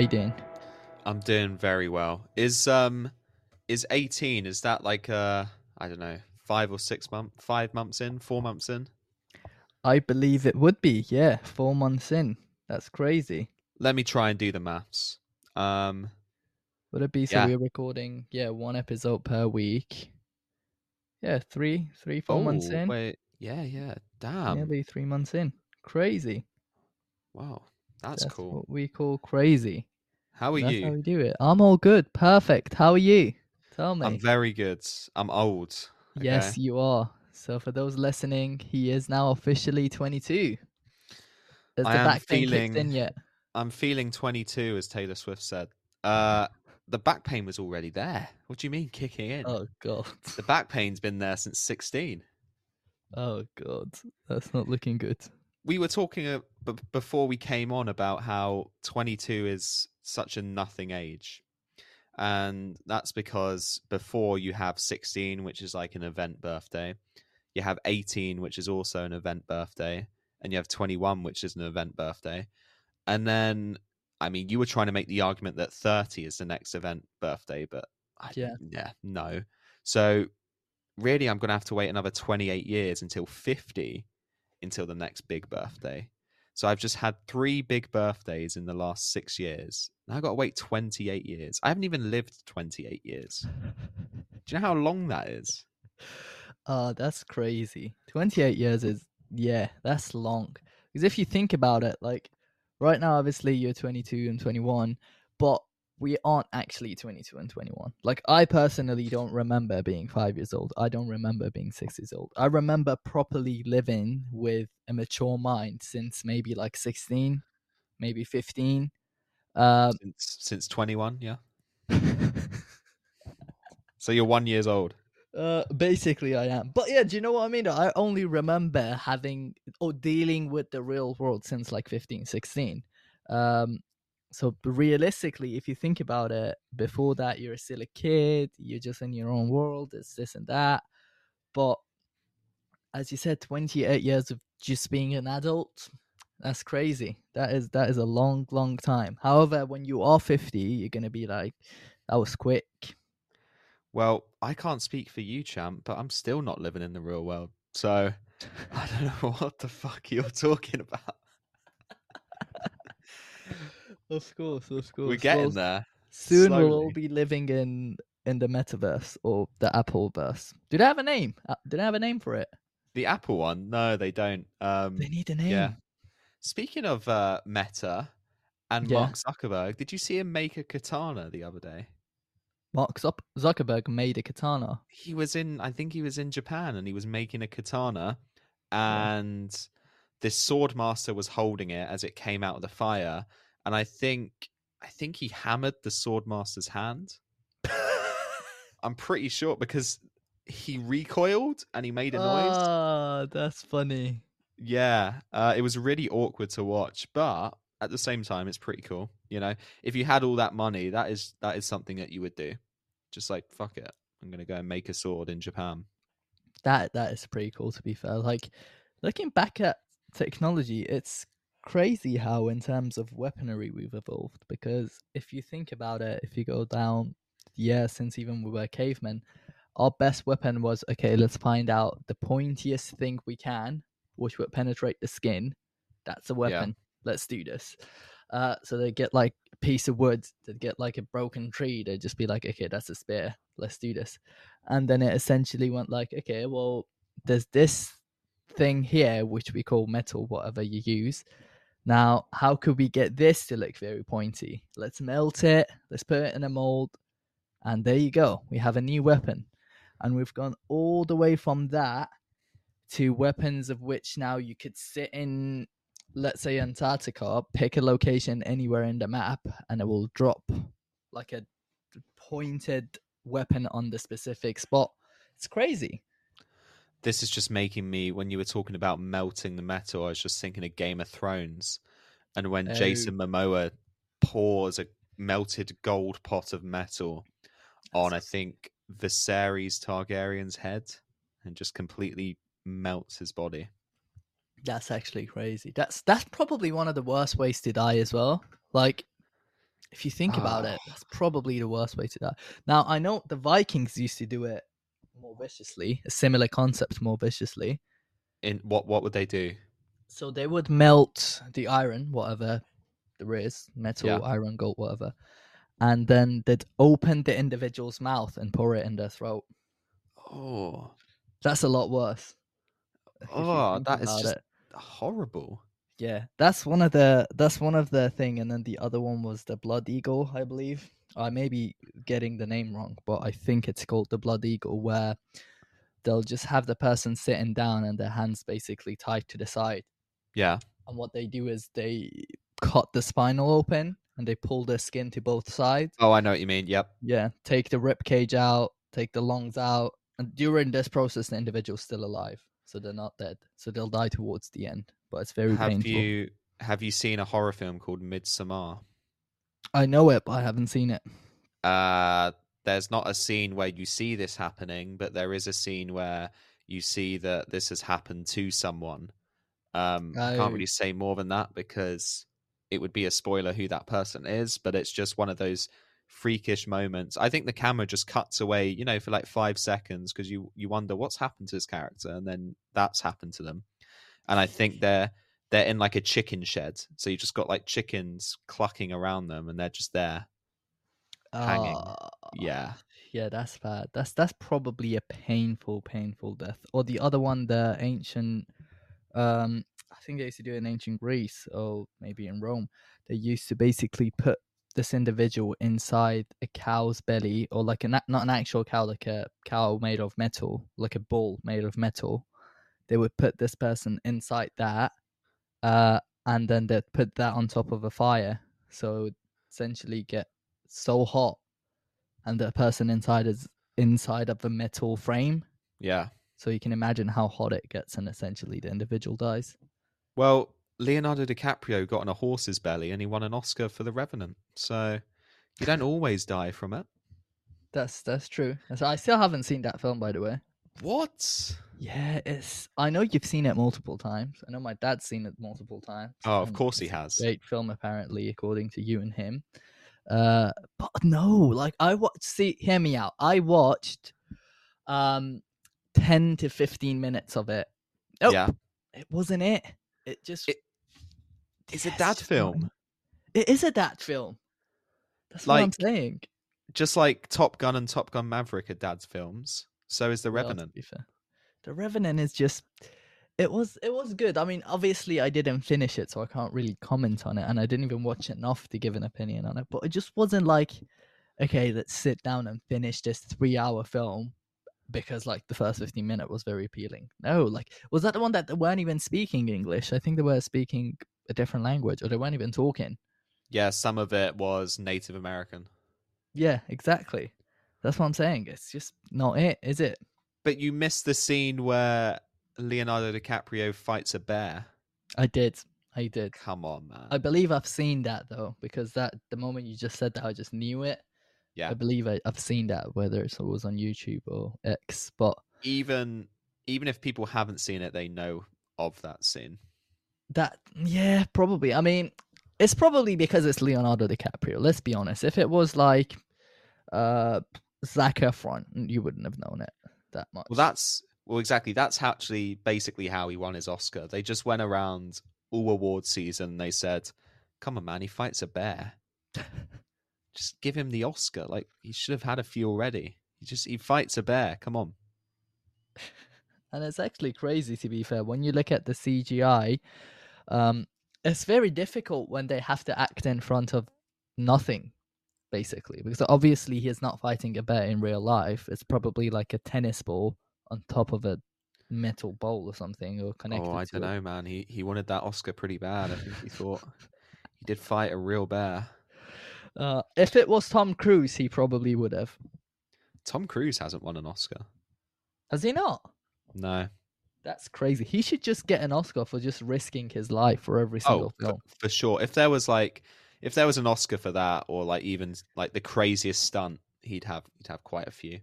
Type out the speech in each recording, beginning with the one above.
you doing? I'm doing very well. Is um is 18 is that like uh I don't know, 5 or 6 month 5 months in, 4 months in? I believe it would be. Yeah, four months in. That's crazy. Let me try and do the maths. Um Would it be so Yeah. we're recording? Yeah, one episode per week. Yeah, three, three, four months in. Wait, yeah, yeah. Damn. Nearly three months in. Crazy. Wow. That's, cool. what we call crazy. How are That's you? how we do it. I'm all good. Perfect. How are you? Tell me. I'm very good. I'm old. Yes, you are. So for those listening, he is now officially 22. Has the I am back pain kicked in feeling- yet? I'm feeling 22 as Taylor Swift said. Uh the back pain was already there. What do you mean kicking in? Oh god. The back pain's been there since 16. Oh god. That's not looking good. we were talking uh, b- before we came on about how 22 is such a nothing age and that's because before you have 16 which is like an event birthday you have 18 which is also an event birthday and you have 21 which is an event birthday and then i mean you were trying to make the argument that 30 is the next event birthday but I, Yeah. yeah no so really i'm going to have to wait another 28 years until 50 until the next big birthday. So I've just had three big birthdays in the last six years. Now I've got to wait 28 years. I haven't even lived 28 years. Do you know how long that is? Uh that's crazy. 28 years is yeah, that's long. Because if you think about it, like right now obviously you're 22 and 21, but we aren't actually 22 and 21. Like I personally don't remember being 5 years old. I don't remember being 6 years old. I remember properly living with a mature mind since maybe like 16, maybe 15. Um Since since 21, yeah. So you're one years old. Uh, basically, I am. But yeah, do you know what I mean? I only remember having or dealing with the real world since like 15, 16. Um, so realistically, if you think about it, before that, you're still a kid. You're just in your own world. It's this and that. But as you said, 28 years of just being an adult. That's crazy. That is that is a long, long time. However, when you are 50, you're gonna be like, that was quick. Well, I can't speak for you, champ, but I'm still not living in the real world. So I don't know what the fuck you're talking about. Of course, of course. We're getting Well, there. Soon we'll all be living in in the metaverse or the Apple verse. Do they have a name? Uh, Do they have a name for it? The Apple one? No, they don't. Um, They need a name. yeah. Speaking of uh, Meta and Yeah. Mark Zuckerberg, did you see him make a katana the other day? Mark Zuckerberg made a katana. He was in, I think he was in Japan, and he was making a katana, Yeah. and this sword master was holding it as it came out of the fire, and I think, I think he hammered the sword master's hand. I'm pretty sure because he recoiled and he made a noise. Ah, that's funny. Yeah, uh, it was really awkward to watch, but at the same time, it's pretty cool. You know, if you had all that money, that is that is something that you would do. Just like fuck it, I'm gonna go and make a sword in Japan. That that is pretty cool. To be fair, like looking back at technology, it's crazy how, in terms of weaponry, we've evolved. Because if you think about it, if you go down yeah, since even we were cavemen, our best weapon was okay, let's find out the pointiest thing we can, which would penetrate the skin. That's a weapon. Let's do this. Uh, so they get like a piece of wood, they get like a broken tree, they'd just be like, okay, that's a spear. Let's do this. And then it essentially went like, okay, well, there's this thing here, which we call metal, whatever you use. Now, how could we get this to look very pointy? Let's melt it, let's put it in a mold, and there you go. We have a new weapon. And we've gone all the way from that to weapons of which now you could sit in, let's say, Antarctica, pick a location anywhere in the map, and it will drop like a pointed weapon on the specific spot. It's crazy. This is just making me when you were talking about melting the metal, I was just thinking of Game of Thrones, and when Oh. Jason Momoa pours a melted gold pot of metal on, I think Viserys Targaryen's head, and just completely melts his body. That's actually crazy. That's that's probably one of the worst ways to die as well. Like If you think about Ah. it, that's probably the worst way to die. Now I know the Vikings used to do it more viciously, a similar concept more viciously. In what what would they do? So they would melt the iron, whatever there is, metal, Yeah. iron, gold, whatever, and then they'd open the individual's mouth and pour it in their throat. Oh, That's a lot worse. oh, that is just it. horrible. Yeah, that's one of the that's one of the thing, and then the other one was the blood eagle, I believe. I may be getting the name wrong, but I think it's called the blood eagle, where they'll just have the person sitting down and their hands basically tied to the side, Yeah. and what they do is they cut the spinal open and they pull the skin to both sides. Oh, I know what you mean. Yep. Yeah, take the rib cage out, take the lungs out, and during this process, the individual's still alive, so they're not dead. So they'll die towards the end, but it's very Have painful. you have you seen a horror film called Midsommar? I know it, but I haven't seen it. Uh, there's not a scene where you see this happening, but there is a scene where you see that this has happened to someone. Um, I Oh. can't really say more than that because it would be a spoiler who that person is, but it's just one of those freakish moments. I think the camera just cuts away, you know, for like five seconds because you you wonder what's happened to this character, and then that's happened to them. And I think they're they're in like a chicken shed, so you just got like chickens clucking around them, and they're just there. Hanging. Uh, Yeah. yeah, that's bad. That's that's probably a painful, painful death. Or the other one, the ancient, um, I think they used to do it in ancient Greece or maybe in Rome. They used to basically put this individual inside a cow's belly, or like a not an actual cow, like a cow made of metal, like a bull made of metal. They would put this person inside that, uh, and then they'd put that on top of a fire, so it would essentially get so hot and the person inside is inside of a metal frame Yeah. so you can imagine how hot it gets and essentially the individual dies Well, Leonardo DiCaprio got on a horse's belly and he won an Oscar for The Revenant. So you don't always die from it. that's that's true i still haven't seen that film by the way What? yeah it's i know you've seen it multiple times i know my dad's seen it multiple times Oh, of course he has. great film apparently according to you and him uh but no like i watched see hear me out i watched um 10 to 15 minutes of it oh Yeah. it wasn't it it just It- It's Yeah, a dad film. it is a dad film that's what i'm saying Just like Top Gun and Top Gun Maverick are dad's films. So is The Well, Revenant. be fair. the revenant is just it was it was good i mean obviously i didn't finish it so i can't really comment on it and i didn't even watch it enough to give an opinion on it but it just wasn't like okay let's sit down and finish this three hour film because like the first 15 minute was very appealing no like was that the one that they weren't even speaking english i think they were speaking a different language or they weren't even talking Yeah, some of it was Native American. yeah exactly that's what i'm saying it's just not it is it But you missed the scene where Leonardo DiCaprio fights a bear. i did i did Come on, man. I believe I've seen that though, because that the moment you just said that, I just knew it. Yeah. I believe I, I've seen that, whether it's always on YouTube or X. But Even even if people haven't seen it, they know of that scene. that, yeah, probably. I mean, it's probably because it's Leonardo DiCaprio. Let's be honest. If it was like uh Zac Efron, you wouldn't have known it that much. Well, that's well, exactly. That's actually basically how he won his Oscar. They just went around all award season. They said, "Come on, man, he fights a bear. just give him the Oscar. Like he should have had a few already. He just he fights a bear. Come on." and it's actually crazy to be fair when you look at the cgi um it's very difficult when they have to act in front of nothing basically because obviously he's not fighting a bear in real life it's probably like a tennis ball on top of a metal bowl or something or connected oh, I don't it. know, man. He he wanted that Oscar pretty bad. I think he thought he did fight a real bear. uh if it was tom cruise he probably would have Tom Cruise hasn't won an Oscar. has he not No. that's crazy he should just get an oscar for just risking his life for every Oh, single for, for sure. If there was like, if there was an Oscar for that, or like even like the craziest stunt, he'd have he'd have quite a few.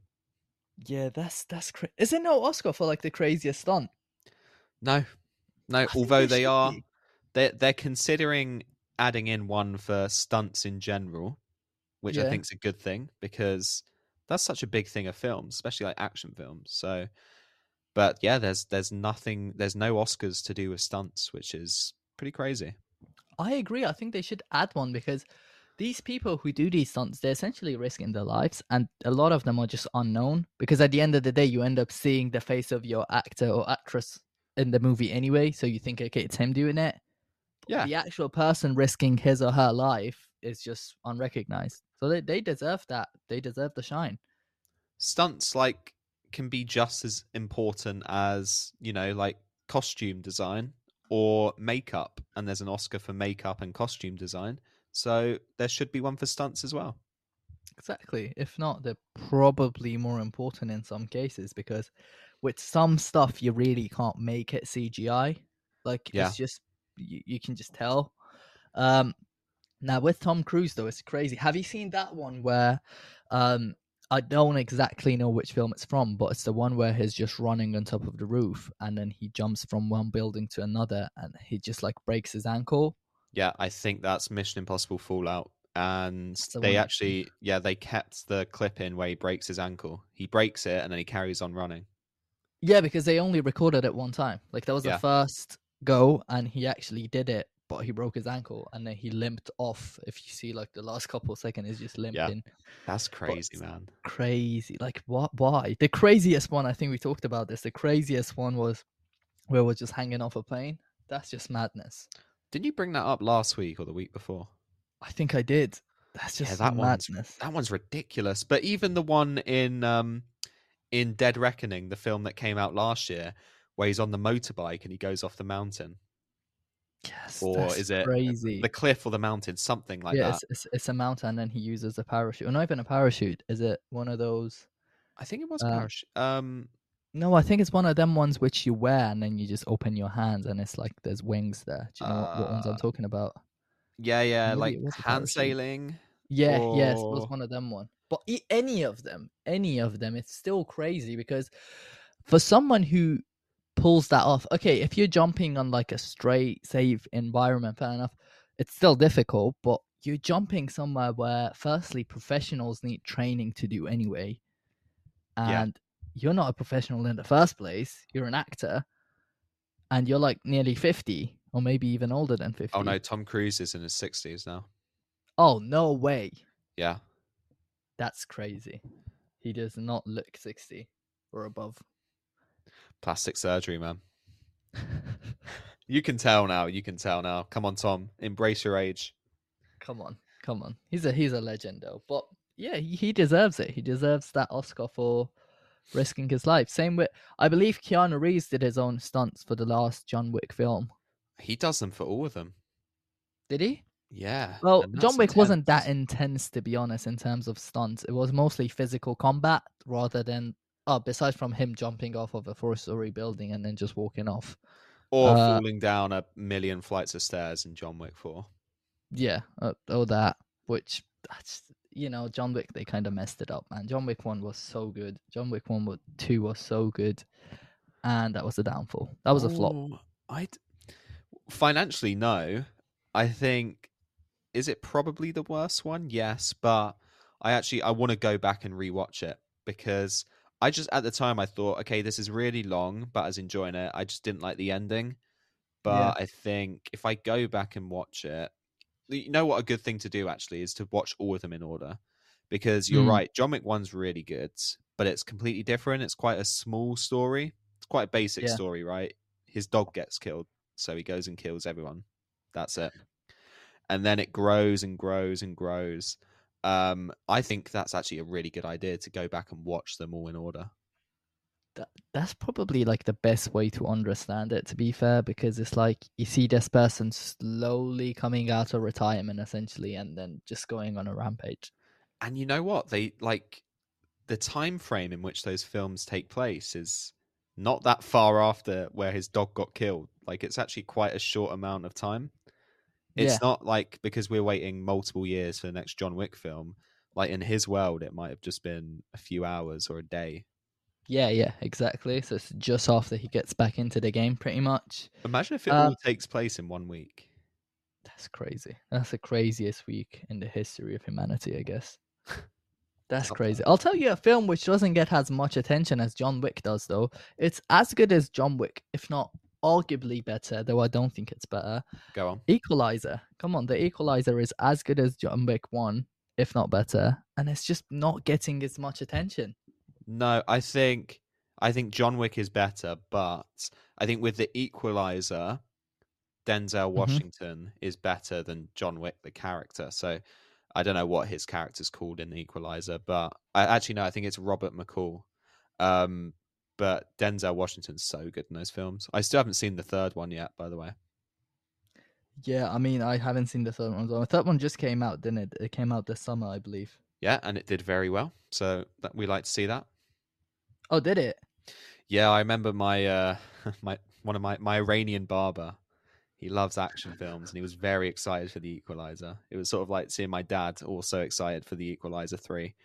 yeah that's that's cra- is there no oscar for like the craziest stunt No, no. I Although they are, be. they're they're considering adding in one for stunts in general, which I Yeah. think's a good thing because that's such a big thing of films, especially like action films. So, but yeah, there's there's nothing, there's no Oscars to do with stunts, which is pretty crazy. I agree. I think they should add one because these people who do these stunts, they're essentially risking their lives, and a lot of them are just unknown. Because at the end of the day, you end up seeing the face of your actor or actress in the movie anyway, so you think, okay, it's him doing it. Yeah. The actual person risking his or her life is just unrecognized. So they, they deserve that. They deserve the shine. Stunts like can be just as important as you know, like costume design or makeup, and there's an Oscar for makeup and costume design. So there should be one for stunts as well. Exactly. If not, they're probably more important in some cases because with some stuff you really can't make it CGI. Like Yeah. it's just you, you can just tell. Um now with Tom Cruise though, it's crazy. Have you seen that one where um I don't exactly know which film it's from, but it's the one where he's just running on top of the roof and then he jumps from one building to another and he just like breaks his ankle. Yeah, I think that's Mission Impossible Fallout. And the they actually, yeah, they kept the clip in where he breaks his ankle. He breaks it and then he carries on running. Yeah, because they only recorded it one time. Like that was Yeah. the first go, and he actually did it, but he broke his ankle, and then he limped off. If you see, like the last couple of seconds, is just limping. Yeah, That's crazy, it's- man. Crazy. Like what? Why? The craziest one. I think we talked about this. The craziest one was where we're just hanging off a plane. That's just madness. Didn't you bring that up last week or the week before? I think I did. That's Yeah, just that one's- madness. That one's ridiculous. But even the one in um in Dead Reckoning, the film that came out last year, where he's on the motorbike and he goes off the mountain. Yes, or is it crazy? The cliff or the mountain, something like yeah, that. It's, it's it's a mountain, and then he uses a parachute. Or not even a parachute. Is it one of those? I think it was um, parachute. Um No, I think it's one of them ones which you wear and then you just open your hands and it's like there's wings there. Do you know what, what ones Uh, I'm talking about? yeah, yeah, maybe like it was a hand sailing. Yeah, yes, it was one of them one. But any of them, any of them, it's still crazy because for someone who pulls that off, okay, if you're jumping on like a straight, safe environment, fair enough, it's still difficult, but you're jumping somewhere where firstly professionals need training to do anyway. Yeah. And you're not a professional in the first place, you're an actor, and you're like nearly 50 or maybe even older than 50. Oh no, Tom Cruise is in his sixties now. Oh, no way. Yeah. That's crazy. He does not look 60 or above. Plastic surgery, man. You can tell now. You can tell now. Come on, Tom. Embrace your age. come on, come on. He's a he's a legend though. But yeah, he, he deserves it. He deserves that Oscar for risking his life. Same with I believe Keanu Reeves did his own stunts for the last John Wick film. He does them for all of them. Did he? Yeah. Well, John Wick wasn't that intense. intense to be honest in terms of stunts. It was mostly physical combat rather than oh, besides from him jumping off of a four-story building and then just walking off. Or uh, falling down a million flights of stairs in John Wick 4. Yeah, uh, oh that, which that's you know, John Wick they kind of messed it up, man. John Wick one was so good. John Wick one, wa- two was so good, and that was a downfall. That was a flop. Oh, I financially no. I think is it probably the worst one? Yes, but I actually I want to go back and rewatch it because I just at the time I thought, okay, this is really long, but I was enjoying it. I just didn't like the ending. But I think if I go back and watch it, you know what a good thing to do actually is to watch all of them in order. Because you're Mm. right, John one's really good, but it's completely different. It's quite a small story. It's quite a basic Yeah. story, right? His dog gets killed, so he goes and kills everyone. That's it. And then it grows and grows and grows. Um, I think that's actually a really good idea to go back and watch them all in order. That, that's probably like the best way to understand it. To be fair, because it's like you see this person slowly coming out of retirement, essentially, and then just going on a rampage. and you know what they like the time frame in which those films take place is not that far after where his dog got killed like it's actually quite a short amount of time it's Yeah. not like because we're waiting multiple years for the next john wick film like in his world it might have just been a few hours or a day Yeah, yeah, exactly. So it's just after he gets back into the game, pretty much. imagine if it Um, all takes place in one week That's crazy. That's the craziest week in the history of humanity, I guess. That's crazy. I'll tell you a film which doesn't get as much attention as John Wick does, though. It's as good as John Wick, if not arguably better, though I don't think it's better. Go on. Equalizer. Come on, the Equalizer is as good as John Wick 1, if not better, and it's just not getting as much attention. No, I think I think John Wick is better, but I think with the Equalizer, Denzel Mm-hmm. Washington is better than John Wick the character. So I don't know what his character's called in the Equalizer, but I actually no, I think it's Robert McCall. Um, but Denzel Washington's so good in those films. I still haven't seen the third one yet, by the way. Yeah, I mean, I haven't seen the third one. The third one just came out, didn't it? It came out this summer, I believe. Yeah, and it did very well. So that, we like to see that. Oh, did it? Yeah, I remember my uh my one of my my Iranian barber. He loves action films and he was very excited for the Equalizer. It was sort of like seeing my dad also excited for the Equalizer 3.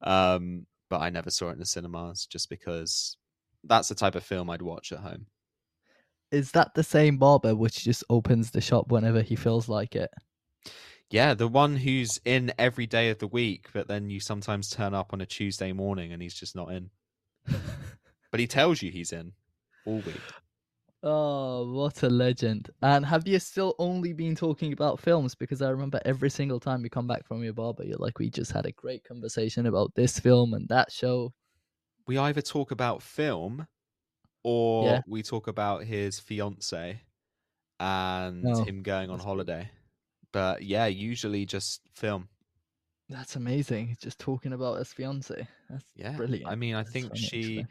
Um but I never saw it in the cinemas just because that's the type of film I'd watch at home. Is that the same barber which just opens the shop whenever he feels like it? Yeah, the one who's in every day of the week, but then you sometimes turn up on a Tuesday morning and he's just not in. But he tells you he's in all week. Oh, what a legend. And have you still only been talking about films? Because I remember every single time you come back from your barber, you're like, we just had a great conversation about this film and that show. We either talk about film or Yeah. we talk about his fiance and Oh, him going on holiday. But yeah, usually just film. That's amazing. Just talking about his fiance. That's Yeah. brilliant. I mean, I That's think she.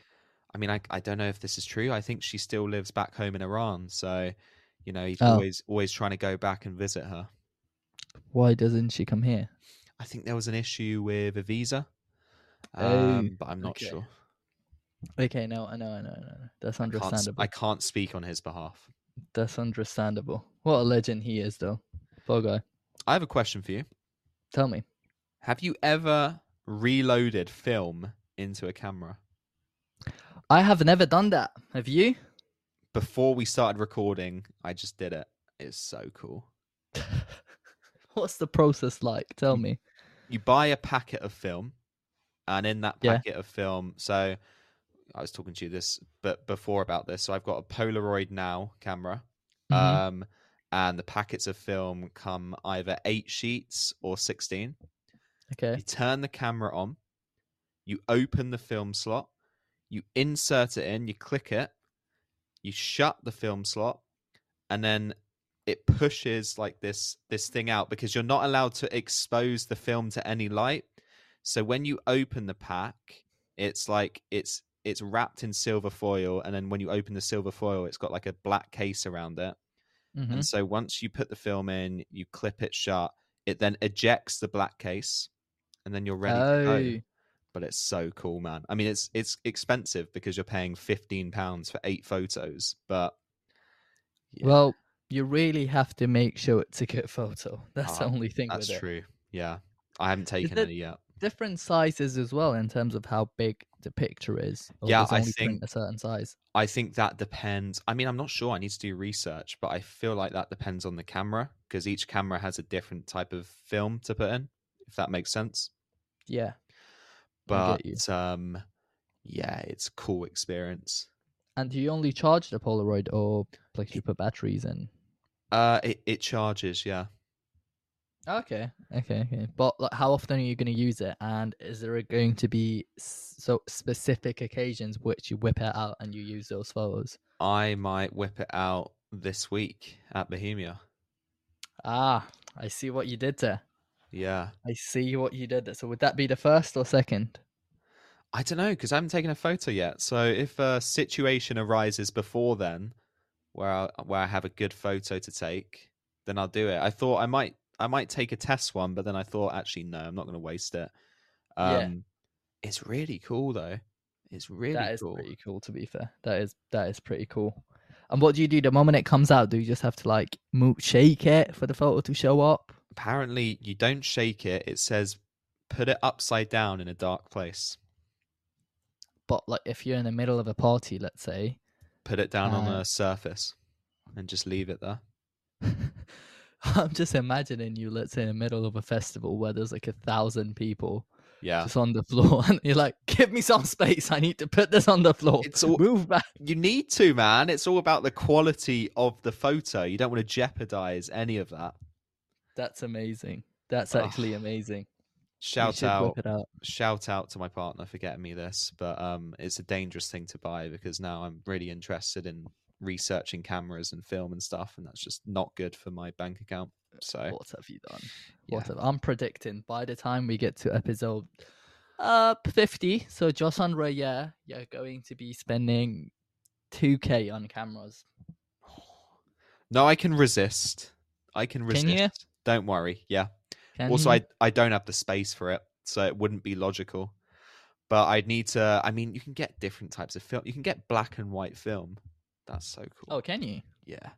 I mean, I I don't know if this is true. I think she still lives back home in Iran, so you know, he's Oh. always always trying to go back and visit her. Why doesn't she come here? I think there was an issue with a visa. Oh, Um, but I'm not okay. sure. Okay, no, I know, I know, I know. That's I can't, understandable. I can't speak on his behalf. That's understandable. What a legend he is, though. Poor guy. I have a question for you. Tell me. Have you ever reloaded film into a camera? I have never done that. Have you? Before we started recording, I just did it. It's so cool. What's the process like? Tell me. You buy a packet of film, and in that Yeah. packet of film, so I was talking to you this, but before about this. So I've got a Polaroid now camera, Mhm. um, and the packets of film come either eight sheets or sixteen. okay. You turn the camera on, you open the film slot, you insert it in, you click it, you shut the film slot, and then it pushes like this this thing out because you're not allowed to expose the film to any light. So when you open the pack, it's like it's it's wrapped in silver foil, and then when you open the silver foil, it's got like a black case around it. Mhm. And so once you put the film in, you clip it shut, it then ejects the black case, and then you're ready to go. Oh, But it's so cool, man. I mean, it's it's expensive because you're paying fifteen pounds for eight photos, but yeah, well, you really have to make sure it's a good photo. That's the Ah, only thing that's with it. true. Yeah, I haven't taken it- any yet. Different sizes as well in terms of how big the picture is. or Yeah, I think- a certain size. I think that depends. I mean, I'm not sure. I need to do research, but I feel like that depends on the camera because each camera has a different type of film to put in. If that makes sense. Yeah. But um, yeah, it's a cool experience. And do you only charge the Polaroid or like you put batteries in? Uh, it, it charges, yeah. Okay, okay, okay. But like, how often are you going to use it? And is there going to be s- so specific occasions which you whip it out and you use those photos? I might whip it out this week at Bohemia. Ah, I see what you did there. Yeah. I see what you did there. So would that be the first or second? I don't know because I haven't taken a photo yet. So if a situation arises before then, where I, where I have a good photo to take, then I'll do it. I thought I might I might take a test one, but then I thought actually no, I'm not going to waste it. Um, Yeah. It's really cool though. It's really that is cool. pretty cool. To be fair, that is that is pretty cool. And what do you do the moment it comes out? Do you just have to like move, shake it for the photo to show up? Apparently, you don't shake it. It says put it upside down in a dark place. But like if you're in the middle of a party, let's say, Put it down on Uh, a surface and just leave it there. I'm just imagining you, let's say, in the middle of a festival where there's like a thousand people Yeah. just on the floor, and you're like, "Give me some space. I need to put this on the floor. It's all- Move back." You need to, man. It's all about the quality of the photo. You don't want to jeopardize any of that. That's amazing. That's actually amazing. Shout out out. shout out to my partner for getting me this, but um it's a dangerous thing to buy because now I'm really interested in researching cameras and film and stuff and that's just not good for my bank account. So What have you done? yeah. What have, I'm predicting by the time we get to episode uh 50, so just under a year, you're going to be spending 2k on cameras. No, I can resist. I can resist. Can? Don't worry. Yeah. Can also you? I I don't have the space for it, so it wouldn't be logical. But I'd need to I mean, you can get different types of film. You can get black and white film. That's so cool. Oh, can you? yeah.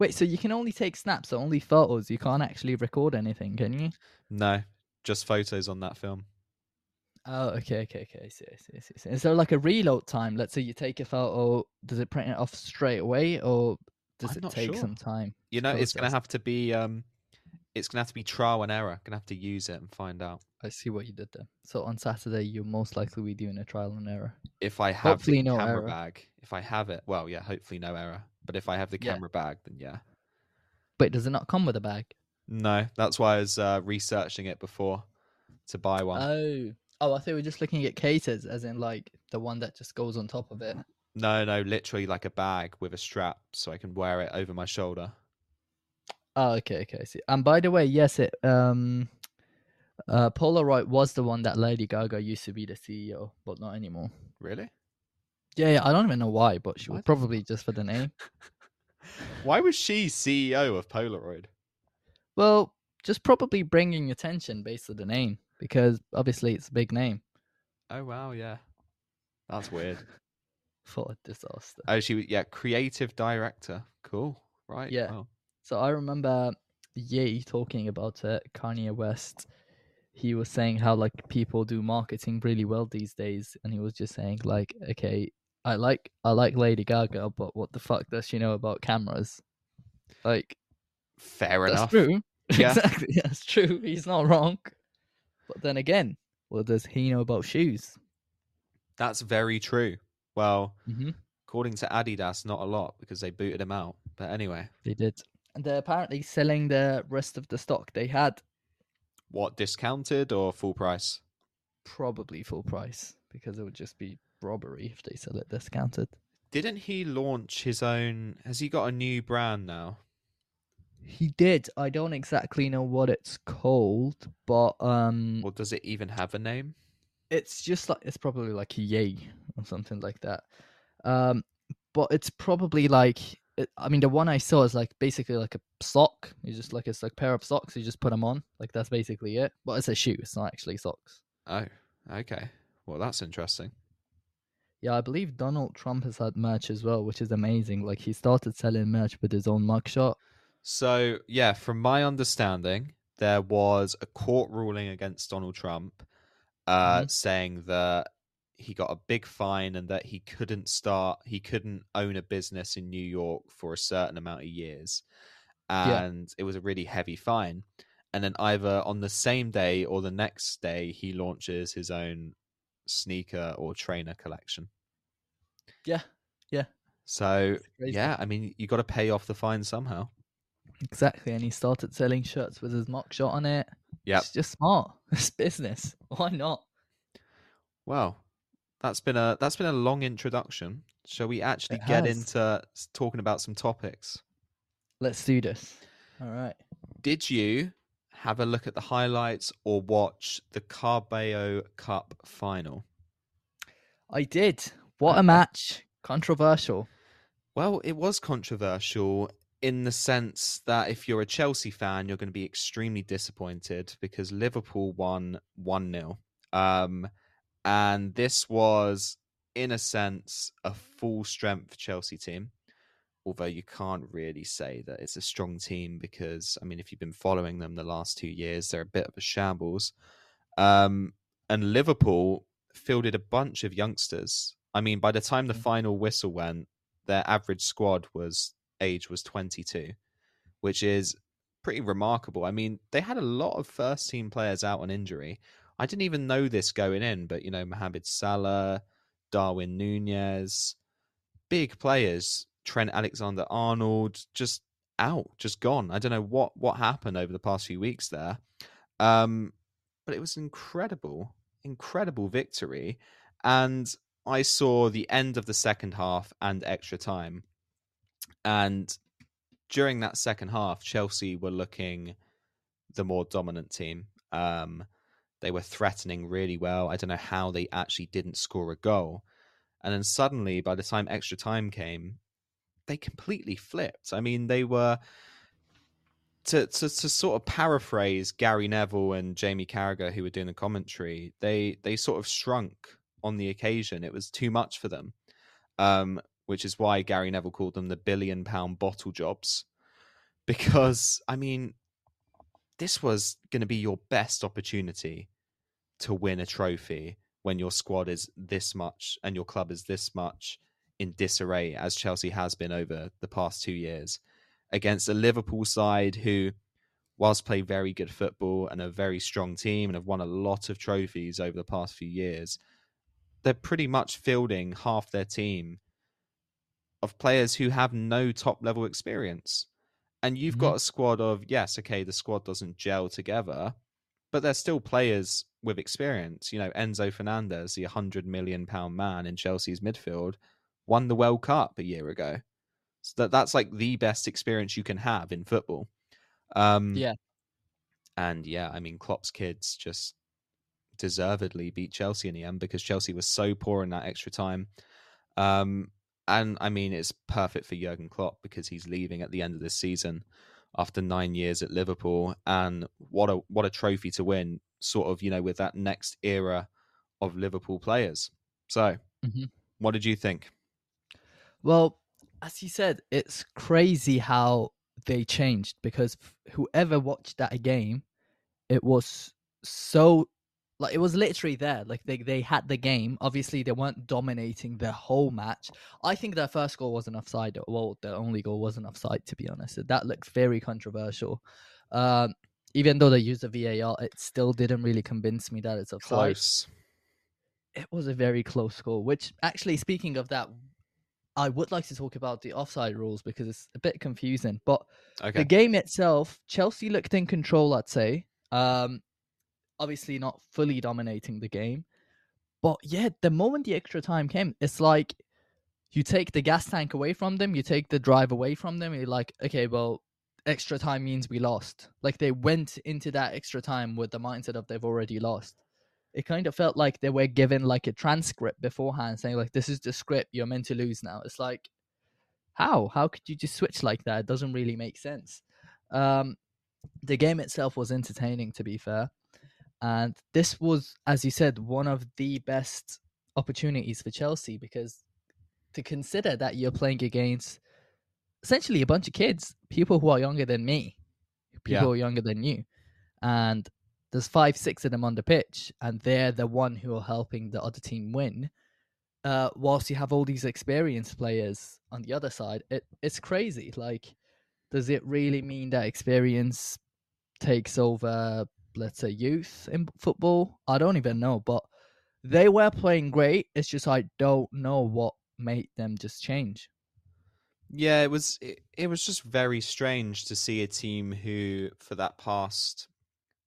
Wait, so you can only take snaps, or only photos. You can't actually record anything, can you? No, just photos on that film. Oh, okay, okay, okay. I see, I see, I see, Is there like a reload time? Let's say you take a photo, does it print it off straight away, or does I'm it take sure. some time? You know, it's gonna have to be um it's gonna have to be trial and error. Gonna have to use it and find out. I see what you did there. So on Saturday, you're most likely be doing a trial and error. If I have Hopefully the no camera error. bag, if I have it, well, yeah, hopefully no error. But if I have the Yeah. camera bag, then yeah. But does it not come with a bag? No, that's why I was uh, researching it before to buy one. Oh, oh, I thought we were just looking at cases, as in like the one that just goes on top of it. no, no, literally like a bag with a strap, so I can wear it over my shoulder. Oh, okay, okay, I see. And by the way, yes, it um, uh, Polaroid was the one that Lady Gaga used to be the CEO, but not anymore. Really? Yeah, yeah, I don't even know why, but she was probably just for the name. Why was she CEO of Polaroid? Well, just probably bringing attention based on the name, because obviously it's a big name. Oh wow, yeah, that's weird. For a disaster. oh, she was yeah, creative director. Cool, right? Yeah. wow. So I remember Ye talking about it, Kanye West. He was saying how like people do marketing really well these days, and he was just saying like, okay, I like I like Lady Gaga, but what the fuck does she know about cameras? Like Fair enough. that's enough. true. Yeah. exactly, that's true. He's not wrong. But then again, what does he know about shoes? That's very true. Well, hmm according to Adidas, not a lot because they booted him out. But anyway, They did, and they're apparently selling the rest of the stock they had, what discounted or full price? Probably full price because it would just be robbery if they sell it discounted. Didn't he launch his own? Has he got a new brand now? He did. I don't exactly know what it's called, but um, Or does it even have a name? it's just like it's probably like Yay or something like that. Um, but it's probably like it, I mean the one I saw is like basically like a sock. You just like it's like a pair of socks. You just put them on. Like that's basically it. But it's a shoe. It's not actually socks. Oh, okay. Well, that's interesting. Yeah, I believe Donald Trump has had merch as well, which is amazing. Like he started selling merch with his own mugshot. So, yeah, from my understanding, there was a court ruling against Donald Trump uh, Mhm. saying that he got a big fine and that he couldn't start, he couldn't own a business in New York for a certain amount of years. Yeah. And it was a really heavy fine. And then either on the same day or the next day, he launches his own sneaker or trainer collection. Yeah, yeah. So, yeah, I mean, you got to pay off the fine somehow. Exactly, and he started selling shirts with his mock shot on it. Yeah, It's just smart. It's business. Why not? Well, that's been a that's been a long introduction. Shall we actually It get has. into talking about some topics? Let's do this. All right. Did you have a look at the highlights or watch the Carabao Cup final? I did. What a match. Controversial. Well, it was controversial in the sense that if you're a Chelsea fan, you're going to be extremely disappointed because Liverpool won 1 0. Um, and this was, in a sense, a full strength Chelsea team. Although you can't really say that it's a strong team because, I mean, if you've been following them the last two years, they're a bit of a shambles. Um, and Liverpool fielded a bunch of youngsters. I mean, by the time the Mm. final whistle went, their average squad was age was 22, which is pretty remarkable. I mean, they had a lot of first team players out on injury. I didn't even know this going in, but you know, Mohamed Salah, Darwin Nunez, big players, Trent Alexander Arnold, just out, just gone. I don't know what what happened over the past few weeks there. Um, but it was an incredible, incredible victory. And I saw the end of the second half and extra time. And during that second half, Chelsea were looking the more dominant team. Um, they were threatening really well. I don't know how they actually didn't score a goal. And then suddenly, by the time extra time came, they completely flipped. I mean, they were to, to to sort of paraphrase Gary Neville and Jamie Carragher, who were doing the commentary. They they sort of shrunk on the occasion. It was too much for them, um, which is why Gary Neville called them the billion pound bottle jobs. Because I mean, this was going to be your best opportunity to win a trophy when your squad is this much and your club is this much in disarray as Chelsea has been over the past two years against a Liverpool side who, whilst play very good football and a very strong team and have won a lot of trophies over the past few years, they're pretty much fielding half their team of players who have no top level experience. And you've mm-hmm. got a squad of, yes, okay, the squad doesn't gel together, but they're still players with experience. You know, Enzo Fernandez, the 100 million pound man in Chelsea's midfield, won the World Cup a year ago. So that that's like the best experience you can have in football. Um, yeah, and yeah, I mean, Klopp's kids just deservedly beat Chelsea in the end because Chelsea was so poor in that extra time. Um, and I mean, it's perfect for Jurgen Klopp because he's leaving at the end of this season after nine years at Liverpool, and what a what a trophy to win! Sort of, you know, with that next era of Liverpool players. So, mm-hmm. what did you think? Well, as you said, it's crazy how they changed because whoever watched that game, it was so like it was literally there. Like they they had the game. Obviously, they weren't dominating the whole match. I think their first goal was an offside. Well, their only goal was an offside. To be honest, that looked very controversial. Um, even though they used a VAR, it still didn't really convince me that it's offside. Close. It was a very close goal. Which actually, speaking of that, I would like to talk about the offside rules because it's a bit confusing. But okay. the game itself, Chelsea looked in control, I'd say. Um, obviously not fully dominating the game. But yeah, the moment the extra time came, it's like you take the gas tank away from them, you take the drive away from them, you're like, okay, well, extra time means we lost. Like they went into that extra time with the mindset of they've already lost it kind of felt like they were given like a transcript beforehand saying like this is the script you're meant to lose now. It's like how? How could you just switch like that? It doesn't really make sense. Um the game itself was entertaining to be fair and this was as you said one of the best opportunities for chelsea because to consider that you're playing against essentially a bunch of kids people who are younger than me people yeah. who are younger than you and there's five, six of them on the pitch, and they're the one who are helping the other team win. Uh, whilst you have all these experienced players on the other side, it it's crazy. Like, does it really mean that experience takes over, let's say, youth in football? I don't even know, but they were playing great. It's just I don't know what made them just change. Yeah, it was it, it was just very strange to see a team who, for that past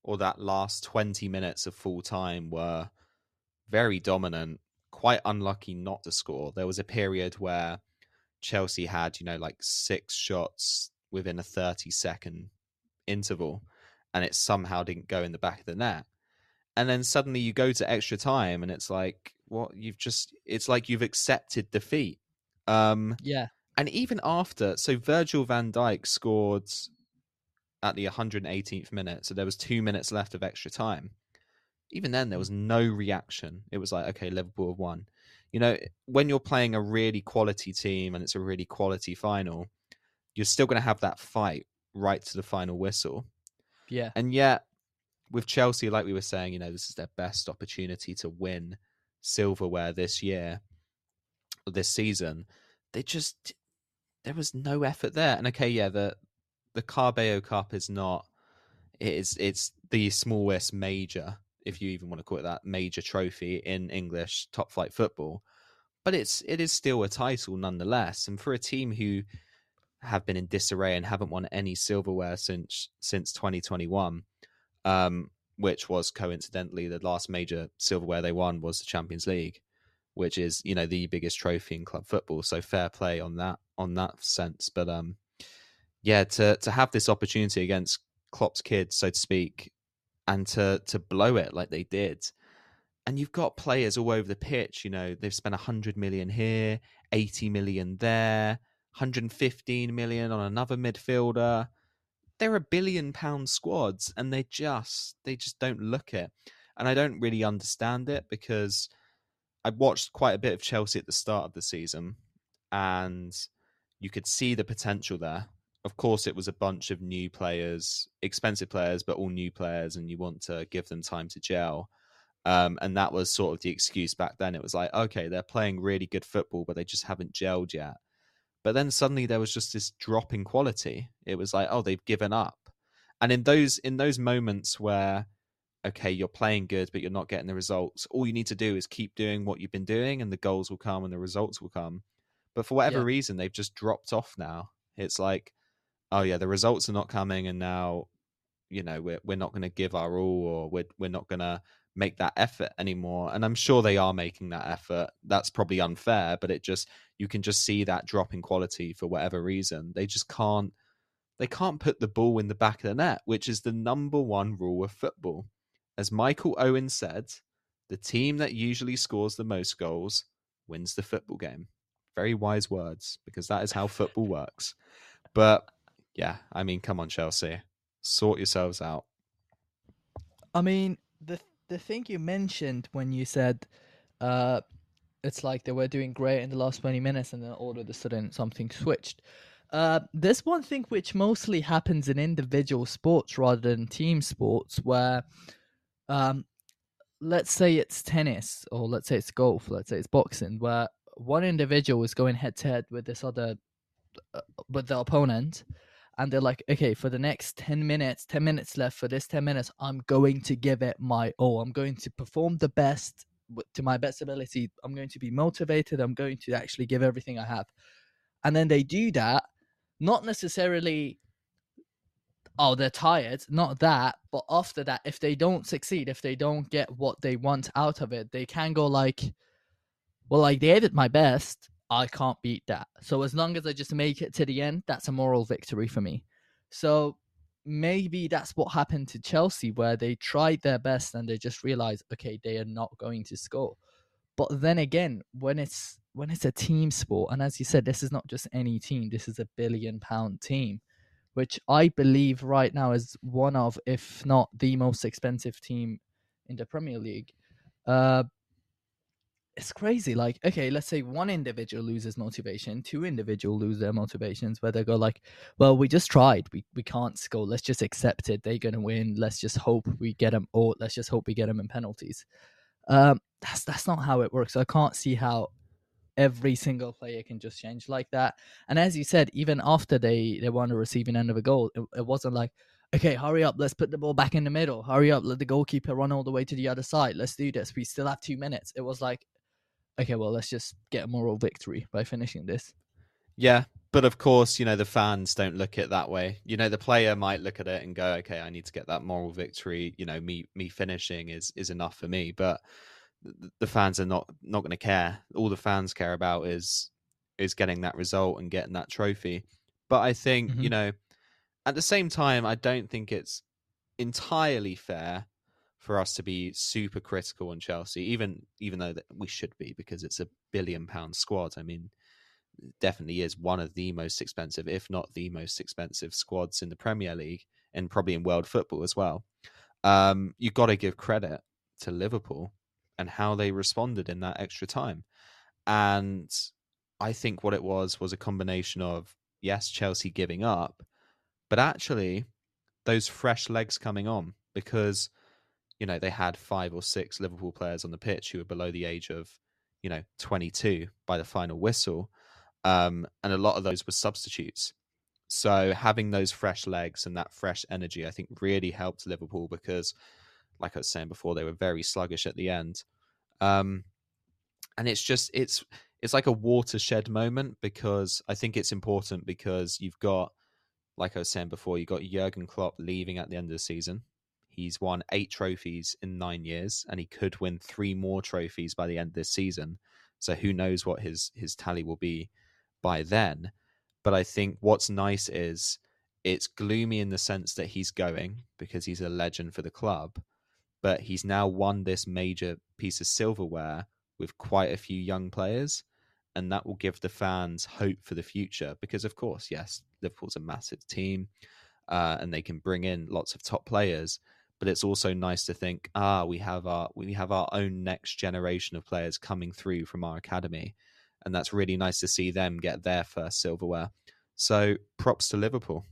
or that last 20 minutes of full time were very dominant, quite unlucky not to score. There was a period where Chelsea had, you know, like six shots within a 30 second interval and it somehow didn't go in the back of the net. And then suddenly you go to extra time and it's like, what well, you've just, it's like you've accepted defeat. Um, yeah. And even after, so Virgil van Dijk scored at the 118th minute, so there was two minutes left of extra time. Even then, there was mm. no reaction. It was like, okay, Liverpool have won. You know, when you're playing a really quality team and it's a really quality final, you're still going to have that fight right to the final whistle. Yeah. And yet, with Chelsea, like we were saying, you know, this is their best opportunity to win silverware this year, this season. They just there was no effort there. And okay, yeah, the the Carabao Cup is not. It is it's the smallest major, if you even want to call it that, major trophy in English top flight football. But it's it is still a title nonetheless, and for a team who have been in disarray and haven't won any silverware since since 2021, um, which was coincidentally the last major silverware they won was the Champions League, which is you know the biggest trophy in club football. So fair play on that on that sense. But um, yeah, to to have this opportunity against Klopp's kids, so to speak, and to to blow it like they did. And you've got players all over the pitch. You know they've spent 100 million here, 80 million there, 115 million on another midfielder. They're a billion pound squads and they just they just don't look it. And I don't really understand it because I watched quite a bit of Chelsea at the start of the season and you could see the potential there. Of course, it was a bunch of new players, expensive players, but all new players, and you want to give them time to gel. Um, and that was sort of the excuse back then. It was like, okay, they're playing really good football, but they just haven't gelled yet. But then suddenly there was just this drop in quality. It was like, oh, they've given up. And in those in those moments where okay, you're playing good, but you're not getting the results, all you need to do is keep doing what you've been doing, and the goals will come and the results will come. But for whatever Yeah. reason, they've just dropped off now. It's like, oh yeah, the results are not coming, and now, you know, we're we're not going to give our all, or we're we're not going to make that effort anymore. And I'm sure they are making that effort. That's probably unfair, but it just you can just see that drop in quality for whatever reason. They just can't they can't put the ball in the back of the net, which is the number one rule of football. As Michael Owen said, the team that usually scores the most goals wins the football game. Very wise words, because that is how football works. But yeah, I mean, come on, Chelsea. Sort yourselves out. I mean, the the thing you mentioned when you said uh, it's like they were doing great in the last 20 minutes and then all of a sudden something switched. Uh, there's one thing which mostly happens in individual sports rather than team sports where, um, let's say it's tennis or let's say it's golf, let's say it's boxing, where one individual is going head to head with this other, uh, with the opponent, and they're like, okay, for the next 10 minutes, 10 minutes left, for this 10 minutes, I'm going to give it my all. I'm going to perform the best to my best ability. I'm going to be motivated. I'm going to actually give everything I have. And then they do that, not necessarily, oh, they're tired, not that, but after that, if they don't succeed, if they don't get what they want out of it, they can go like, well, I did my best. I can't beat that. So as long as I just make it to the end, that's a moral victory for me. So maybe that's what happened to Chelsea, where they tried their best and they just realized, okay, they are not going to score. But then again, when it's when it's a team sport, and as you said, this is not just any team, this is a billion pound team, which I believe right now is one of, if not the most expensive team in the Premier League. Uh, it's crazy. Like, okay, let's say one individual loses motivation, two individual lose their motivations, where they go like, "Well, we just tried. We we can't score. Let's just accept it. They're gonna win. Let's just hope we get them, or let's just hope we get them in penalties." Um, that's that's not how it works. I can't see how every single player can just change like that. And as you said, even after they they won the receiving end of a goal, it, it wasn't like. Okay, hurry up. Let's put the ball back in the middle. Hurry up. Let the goalkeeper run all the way to the other side. Let's do this. We still have two minutes. It was like, okay, well, let's just get a moral victory by finishing this. Yeah, but of course, you know, the fans don't look at it that way. You know, the player might look at it and go, "Okay, I need to get that moral victory. You know, me me finishing is is enough for me." But the fans are not not going to care. All the fans care about is is getting that result and getting that trophy. But I think, you Mhm. know, at the same time, I don't think it's entirely fair for us to be super critical on Chelsea, even even though that we should be because it's a billion pound squad. I mean, definitely is one of the most expensive, if not the most expensive squads in the Premier League and probably in world football as well. Um, you got to give credit to Liverpool and how they responded in that extra time. And I think what it was was a combination of yes, Chelsea giving up, but actually those fresh legs coming on because you know they had five or six Liverpool players on the pitch who were below the age of you know 22 by the final whistle um, and a lot of those were substitutes So having those fresh legs and that fresh energy, I think, really helped Liverpool because, like I was saying before, they were very sluggish at the end. Um, and it's just it's it's like a watershed moment because I think it's important because you've got, like I was saying before, you've got Jurgen Klopp leaving at the end of the season. He's won eight trophies in nine years, and he could win three more trophies by the end of this season. So who knows what his his tally will be by then? But I think what's nice is it's gloomy in the sense that he's going because he's a legend for the club, but he's now won this major piece of silverware with quite a few young players, and that will give the fans hope for the future. Because of course, yes, Liverpool's a massive team, uh, and they can bring in lots of top players. But it's also nice to think, ah, we have our we have our own next generation of players coming through from our academy, and that's really nice to see them get their first silverware. So props to Liverpool.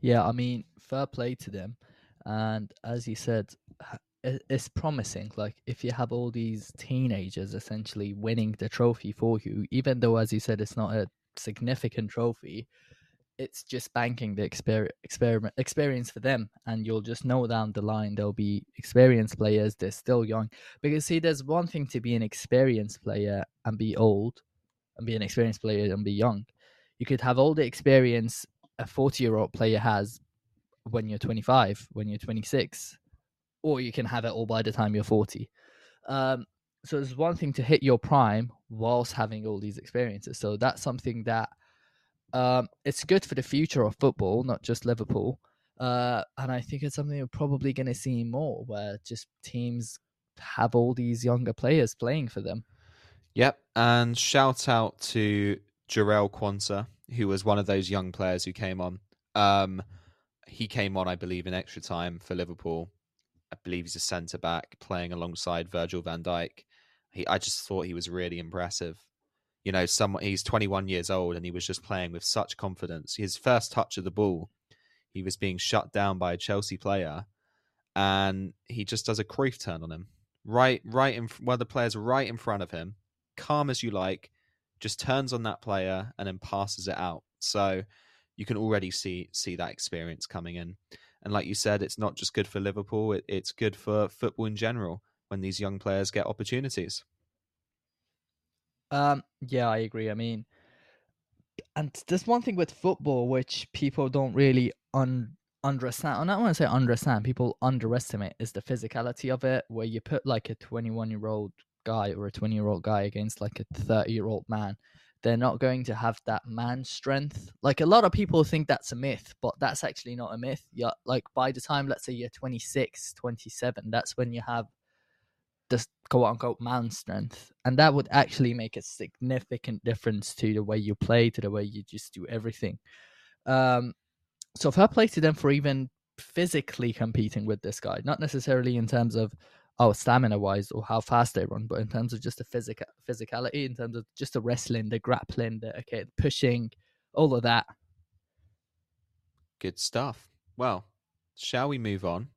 Yeah, I mean, fair play to them. And as you said, it's promising. Like if you have all these teenagers essentially winning the trophy for you, even though, as you said, it's not a significant trophy, it's just banking the exper- experiment experience for them, and you'll just know down the line there'll be experienced players. They're still young because see, there's one thing to be an experienced player and be old, and be an experienced player and be young. You could have all the experience a 40 year old player has when you're 25, when you're 26, or you can have it all by the time you're 40. Um, so it's one thing to hit your prime whilst having all these experiences. So that's something that um, it's good for the future of football, not just Liverpool. Uh, and I think it's something we're probably going to see more, where just teams have all these younger players playing for them. Yep, and shout out to Jarell Quansah, who was one of those young players who came on. Um, he came on, I believe, in extra time for Liverpool. I believe he's a centre back playing alongside Virgil van Dijk. He, I just thought he was really impressive. You know, someone he's 21 years old and he was just playing with such confidence. His first touch of the ball, he was being shut down by a Chelsea player, and he just does a Cruyff turn on him, right, right in one of the players right in front of him, calm as you like, just turns on that player and then passes it out. So you can already see see that experience coming in. And like you said, it's not just good for Liverpool; it, it's good for football in general when these young players get opportunities. Um, yeah, I agree. I mean, and there's one thing with football which people don't really un- understand. I don't want to say understand. People underestimate is the physicality of it, where you put like a 21 year old guy or a 20 year old guy against like a 30 year old man they're not going to have that man strength. Like a lot of people think that's a myth, but that's actually not a myth. Yeah, like by the time let's say you're 26, 27, that's when you have this quote unquote man strength. And that would actually make a significant difference to the way you play, to the way you just do everything. Um so fair play to them for even physically competing with this guy, not necessarily in terms of oh stamina wise or how fast they run, but in terms of just the physical physicality, in terms of just the wrestling, the grappling, the okay, the pushing, all of that. Good stuff. Well, shall we move on?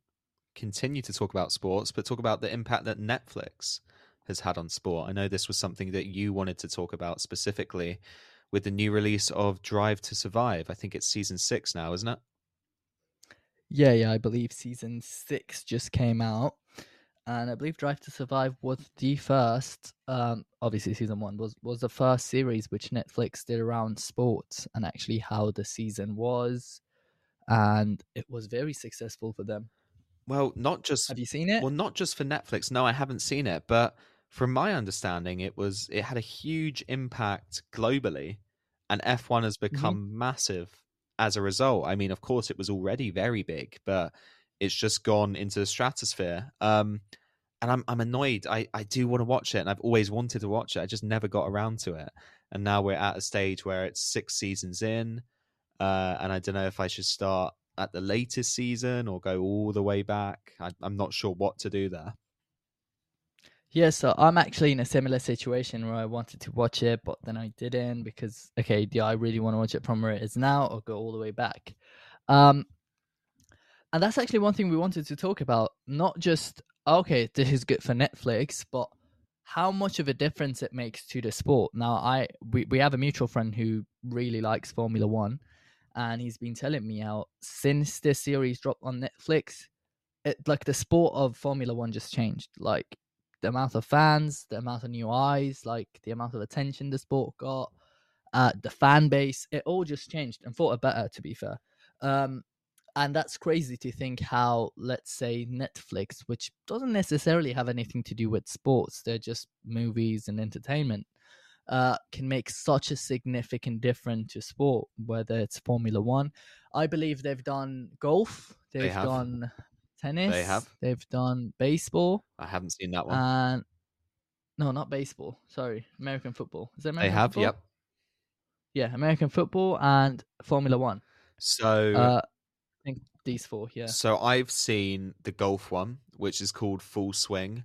Continue to talk about sports, but talk about the impact that Netflix has had on sport. I know this was something that you wanted to talk about specifically with the new release of Drive to Survive. I think it's season six now, isn't it? Yeah, yeah, I believe season six just came out and I believe Drive to Survive was the first. Um, obviously, season one was was the first series which Netflix did around sports and actually how the season was, and it was very successful for them. Well, not just have you seen it? Well, not just for Netflix. No, I haven't seen it, but from my understanding, it was it had a huge impact globally, and F one has mm-hmm. become mm-hmm. massive as a result. I mean, of course, it was already very big, but it's just gone into the stratosphere. Um, and I'm I'm annoyed. I, I do want to watch it, and I've always wanted to watch it. I just never got around to it. And now we're at a stage where it's six seasons in, uh, and I don't know if I should start at the latest season or go all the way back. I, I'm not sure what to do there. Yeah, so I'm actually in a similar situation where I wanted to watch it, but then I didn't because okay, do I really want to watch it from where it is now or go all the way back? Um, and that's actually one thing we wanted to talk about. Not just okay, this is good for Netflix, but how much of a difference it makes to the sport. Now, I we, we have a mutual friend who really likes Formula One, and he's been telling me how since this series dropped on Netflix, it like the sport of Formula One just changed. Like the amount of fans, the amount of new eyes, like the amount of attention the sport got, uh, the fan base, it all just changed and for a better. To be fair, um, and that's crazy to think how let's say netflix which doesn't necessarily have anything to do with sports they're just movies and entertainment uh, can make such a significant difference to sport whether it's formula one i believe they've done golf they've They done tennis They have. they've done baseball I haven't seen that one. and no not baseball sorry american football is they american have, football? yep. yeah american football and formula one So uh, i think these four yeah So I've seen the golf one, which is called Full Swing.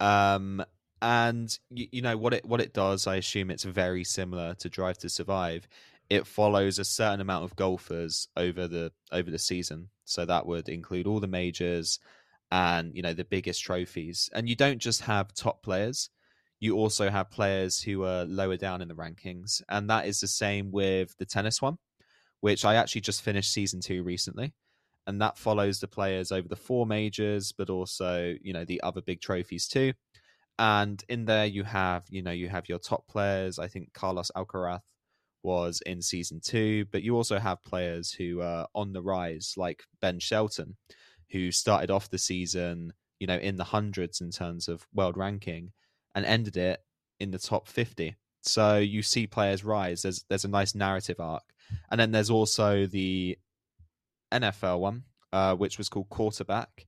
Um and you, you know what it what it does, I assume it's very similar to Drive to Survive. It follows a certain amount of golfers over the over the season. So that would include all the majors and you know the biggest trophies. And you don't just have top players, you also have players who are lower down in the rankings. And that is the same with the tennis one, which I actually just finished season two recently and that follows the players over the four majors, but also you know the other big trophies too. And in there you have you know you have your top players. I think Carlos Alcaraz was in season two, but you also have players who are on the rise, like Ben Shelton, who started off the season you know in the hundreds in terms of world ranking and ended it in the top fifty. So you see players rise. There's there's a nice narrative arc, and then there's also the NFL one, uh, which was called Quarterback,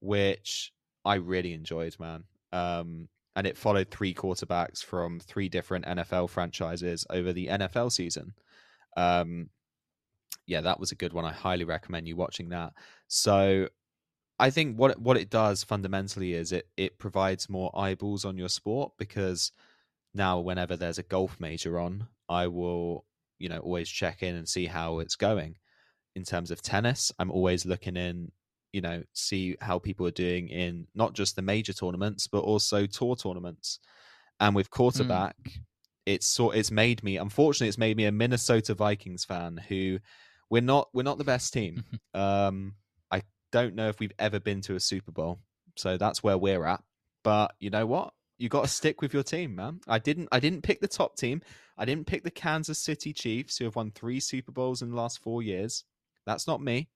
which I really enjoyed, man. Um, and it followed three quarterbacks from three different NFL franchises over the NFL season. Um, yeah, that was a good one. I highly recommend you watching that. So, I think what it, what it does fundamentally is it it provides more eyeballs on your sport because now whenever there's a golf major on, I will you know always check in and see how it's going in terms of tennis. I'm always looking in, you know, see how people are doing in not just the major tournaments, but also tour tournaments. And with quarterback, it's sort it's made me unfortunately it's made me a Minnesota Vikings fan who we're not we're not the best team. um I don't know if we've ever been to a Super Bowl. So that's where we're at. But you know what? You got to stick with your team, man. I didn't I didn't pick the top team. I didn't pick the Kansas City Chiefs who have won 3 Super Bowls in the last 4 years. That's not me.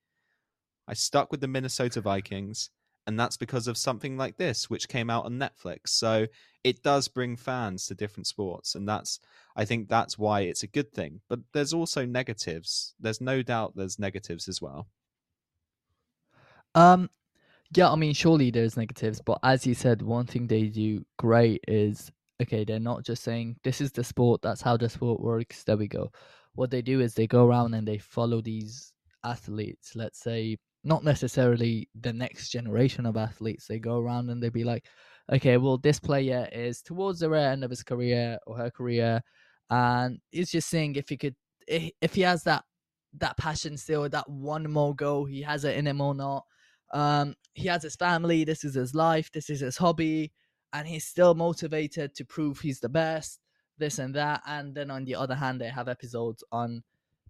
I stuck with the Minnesota Vikings, and that's because of something like this, which came out on Netflix. So it does bring fans to different sports, and that's I think that's why it's a good thing. But there's also negatives. There's no doubt there's negatives as well. Um, yeah, I mean, surely there's negatives, but as you said, one thing they do great is okay, they're not just saying this is the sport, that's how the sport works, there we go. What they do is they go around and they follow these athletes, let's say, not necessarily the next generation of athletes. They go around and they'd be like, okay, well, this player is towards the end of his career or her career, and he's just saying if he could, if he has that that passion still, that one more go, he has it in him or not um he has his family this is his life this is his hobby and he's still motivated to prove he's the best this and that and then on the other hand they have episodes on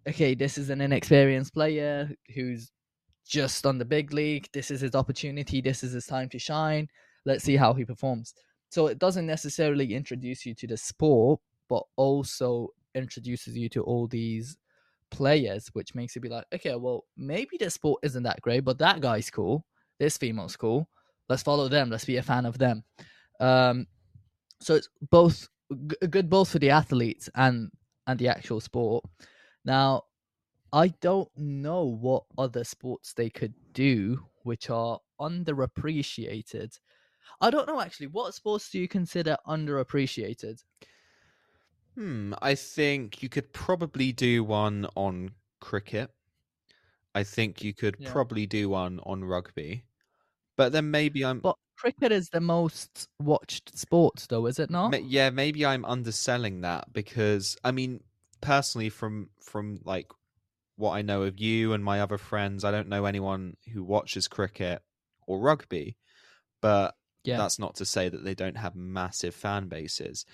okay this is an inexperienced player who's just on the big league this is his opportunity this is his time to shine let's see how he performs so it doesn't necessarily introduce you to the sport but also introduces you to all these players, which makes you be like, okay, well, maybe the sport isn't that great, but that guy's cool. This female's cool. Let's follow them. Let's be a fan of them. Um, so it's both g- good both for the athletes and and the actual sport. Now, I don't know what other sports they could do which are underappreciated. I don't know actually. What sports do you consider underappreciated? Hmm, I think you could probably do one on cricket. I think you could Yeah. probably do one on rugby. But then maybe I'm But cricket is the most watched sport, though, is it not? Yeah, maybe I'm underselling that because I mean, personally, from from like what I know of you and my other friends, I don't know anyone who watches cricket or rugby. But Yeah. That's not to say that they don't have massive fan bases.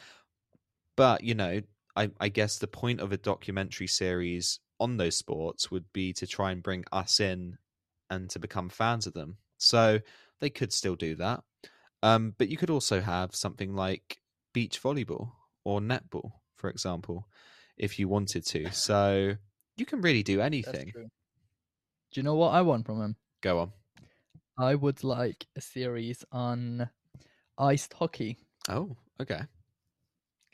But, you know, I, I guess the point of a documentary series on those sports would be to try and bring us in and to become fans of them. So they could still do that. Um, but you could also have something like beach volleyball or netball, for example, if you wanted to. So you can really do anything. Do you know what I want from him? Go on. I would like a series on iced hockey. Oh, okay.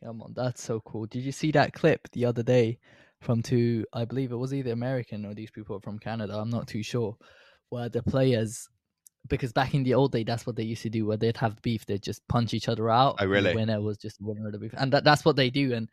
Come on, that's so cool. Did you see that clip the other day from two? I believe it was either American or these people from Canada. I'm not too sure. Where the players, because back in the old day, that's what they used to do. Where they'd have beef, they'd just punch each other out. Oh, really? The winner was just winner of the beef, and that, that's what they do. And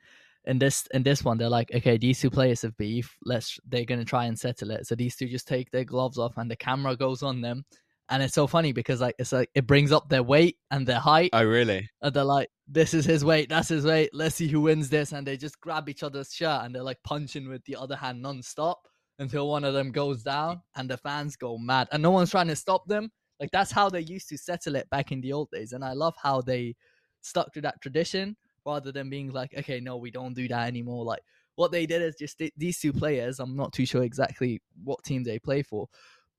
in this in this one, they're like, okay, these two players have beef. Let's they're gonna try and settle it. So these two just take their gloves off, and the camera goes on them. And it's so funny because like it's like it brings up their weight and their height, Oh, really? and they're like, "This is his weight, that's his weight. Let's see who wins this." And they just grab each other's shirt and they're like punching with the other hand non-stop until one of them goes down, and the fans go mad, and no one's trying to stop them. Like that's how they used to settle it back in the old days, and I love how they stuck to that tradition rather than being like, "Okay, no, we don't do that anymore." Like what they did is just th- these two players. I'm not too sure exactly what team they play for,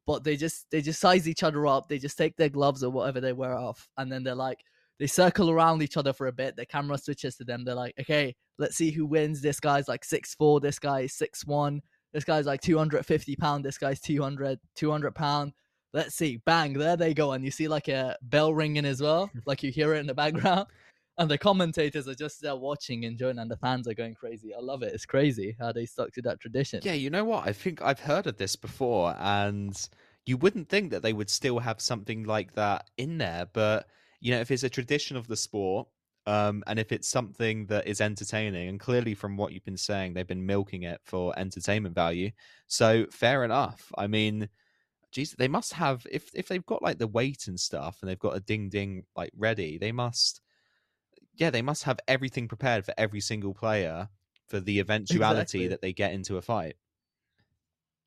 but they just they just size each other up. They just take their gloves or whatever they wear off, and then they're like they circle around each other for a bit. The camera switches to them. They're like, okay, let's see who wins. This guy's like six four. This guy is six one. This guy's like 250 pound. This guy's 200 200 pound. Let's see. Bang, there they go. And you see like a bell ringing as well. like you hear it in the background. And the commentators are just there watching, and enjoying, and the fans are going crazy. I love it. It's crazy how they stuck to that tradition. Yeah, you know what? I think I've heard of this before, and you wouldn't think that they would still have something like that in there. But you know, if it's a tradition of the sport, um, and if it's something that is entertaining, and clearly from what you've been saying, they've been milking it for entertainment value. So fair enough. I mean, geez, they must have if if they've got like the weight and stuff, and they've got a ding ding like ready, they must. Yeah, they must have everything prepared for every single player for the eventuality Exactly. that they get into a fight.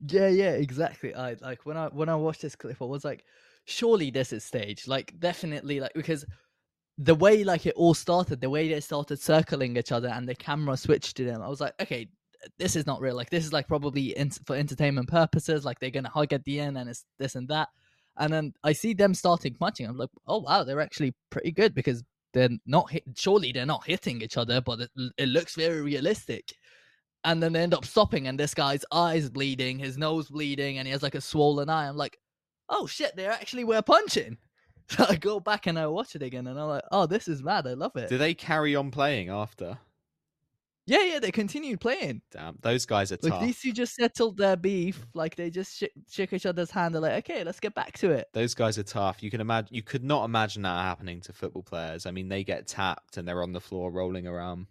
Yeah, yeah, exactly. I like when I when I watched this clip, I was like, surely this is staged. Like, definitely, like because the way like it all started, the way they started circling each other, and the camera switched to them, I was like, okay, this is not real. Like, this is like probably in, for entertainment purposes. Like, they're gonna hug at the end, and it's this and that. And then I see them starting punching. I'm like, oh wow, they're actually pretty good because they're not hit. Surely they're not hitting each other, but it, it looks very realistic and then they end up stopping and this guy's eyes bleeding his nose bleeding and he has like a swollen eye i'm like oh shit they actually were punching so i go back and i watch it again and i'm like oh this is mad i love it Do they carry on playing after? Yeah yeah they continued playing Damn, those guys are like tough. these two just settled their beef like they just sh- shook each other's hand they're like okay let's get back to it Those guys are tough. You can imagine. You could not imagine that happening to football players. I mean, they get tapped and they're on the floor rolling around.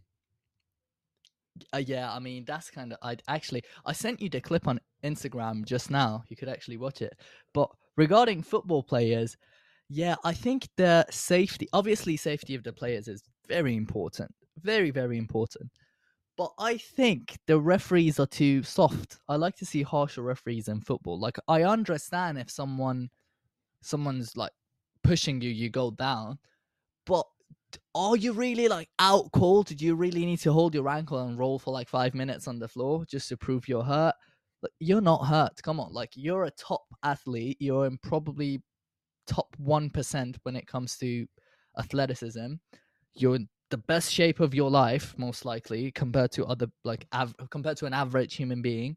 uh, yeah i mean that's kind of i actually i sent you the clip on instagram just now you could actually watch it but regarding football players yeah i think the safety obviously safety of the players is very important very very important but i think the referees are too soft i like to see harsher referees in football like i understand if someone someone's like pushing you you go down but are you really like out cold? Did you really need to hold your ankle and roll for like five minutes on the floor just to prove you're hurt? Like, you're not hurt. Come on, like you're a top athlete. You're in probably top one percent when it comes to athleticism. You're the best shape of your life, most likely, compared to other like av- compared to an average human being.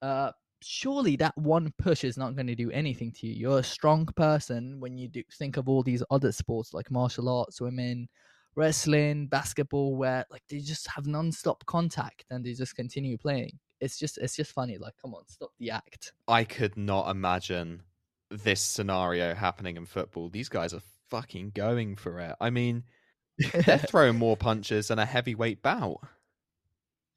Uh, surely that one push is not going to do anything to you. You're a strong person when you do think of all these other sports like martial arts, women, wrestling, basketball, where like they just have non-stop contact and they just continue playing. It's just it's just funny. Like, come on, stop the act. I could not imagine this scenario happening in football. These guys are fucking going for it. I mean, they're throwing more punches than a heavyweight bout.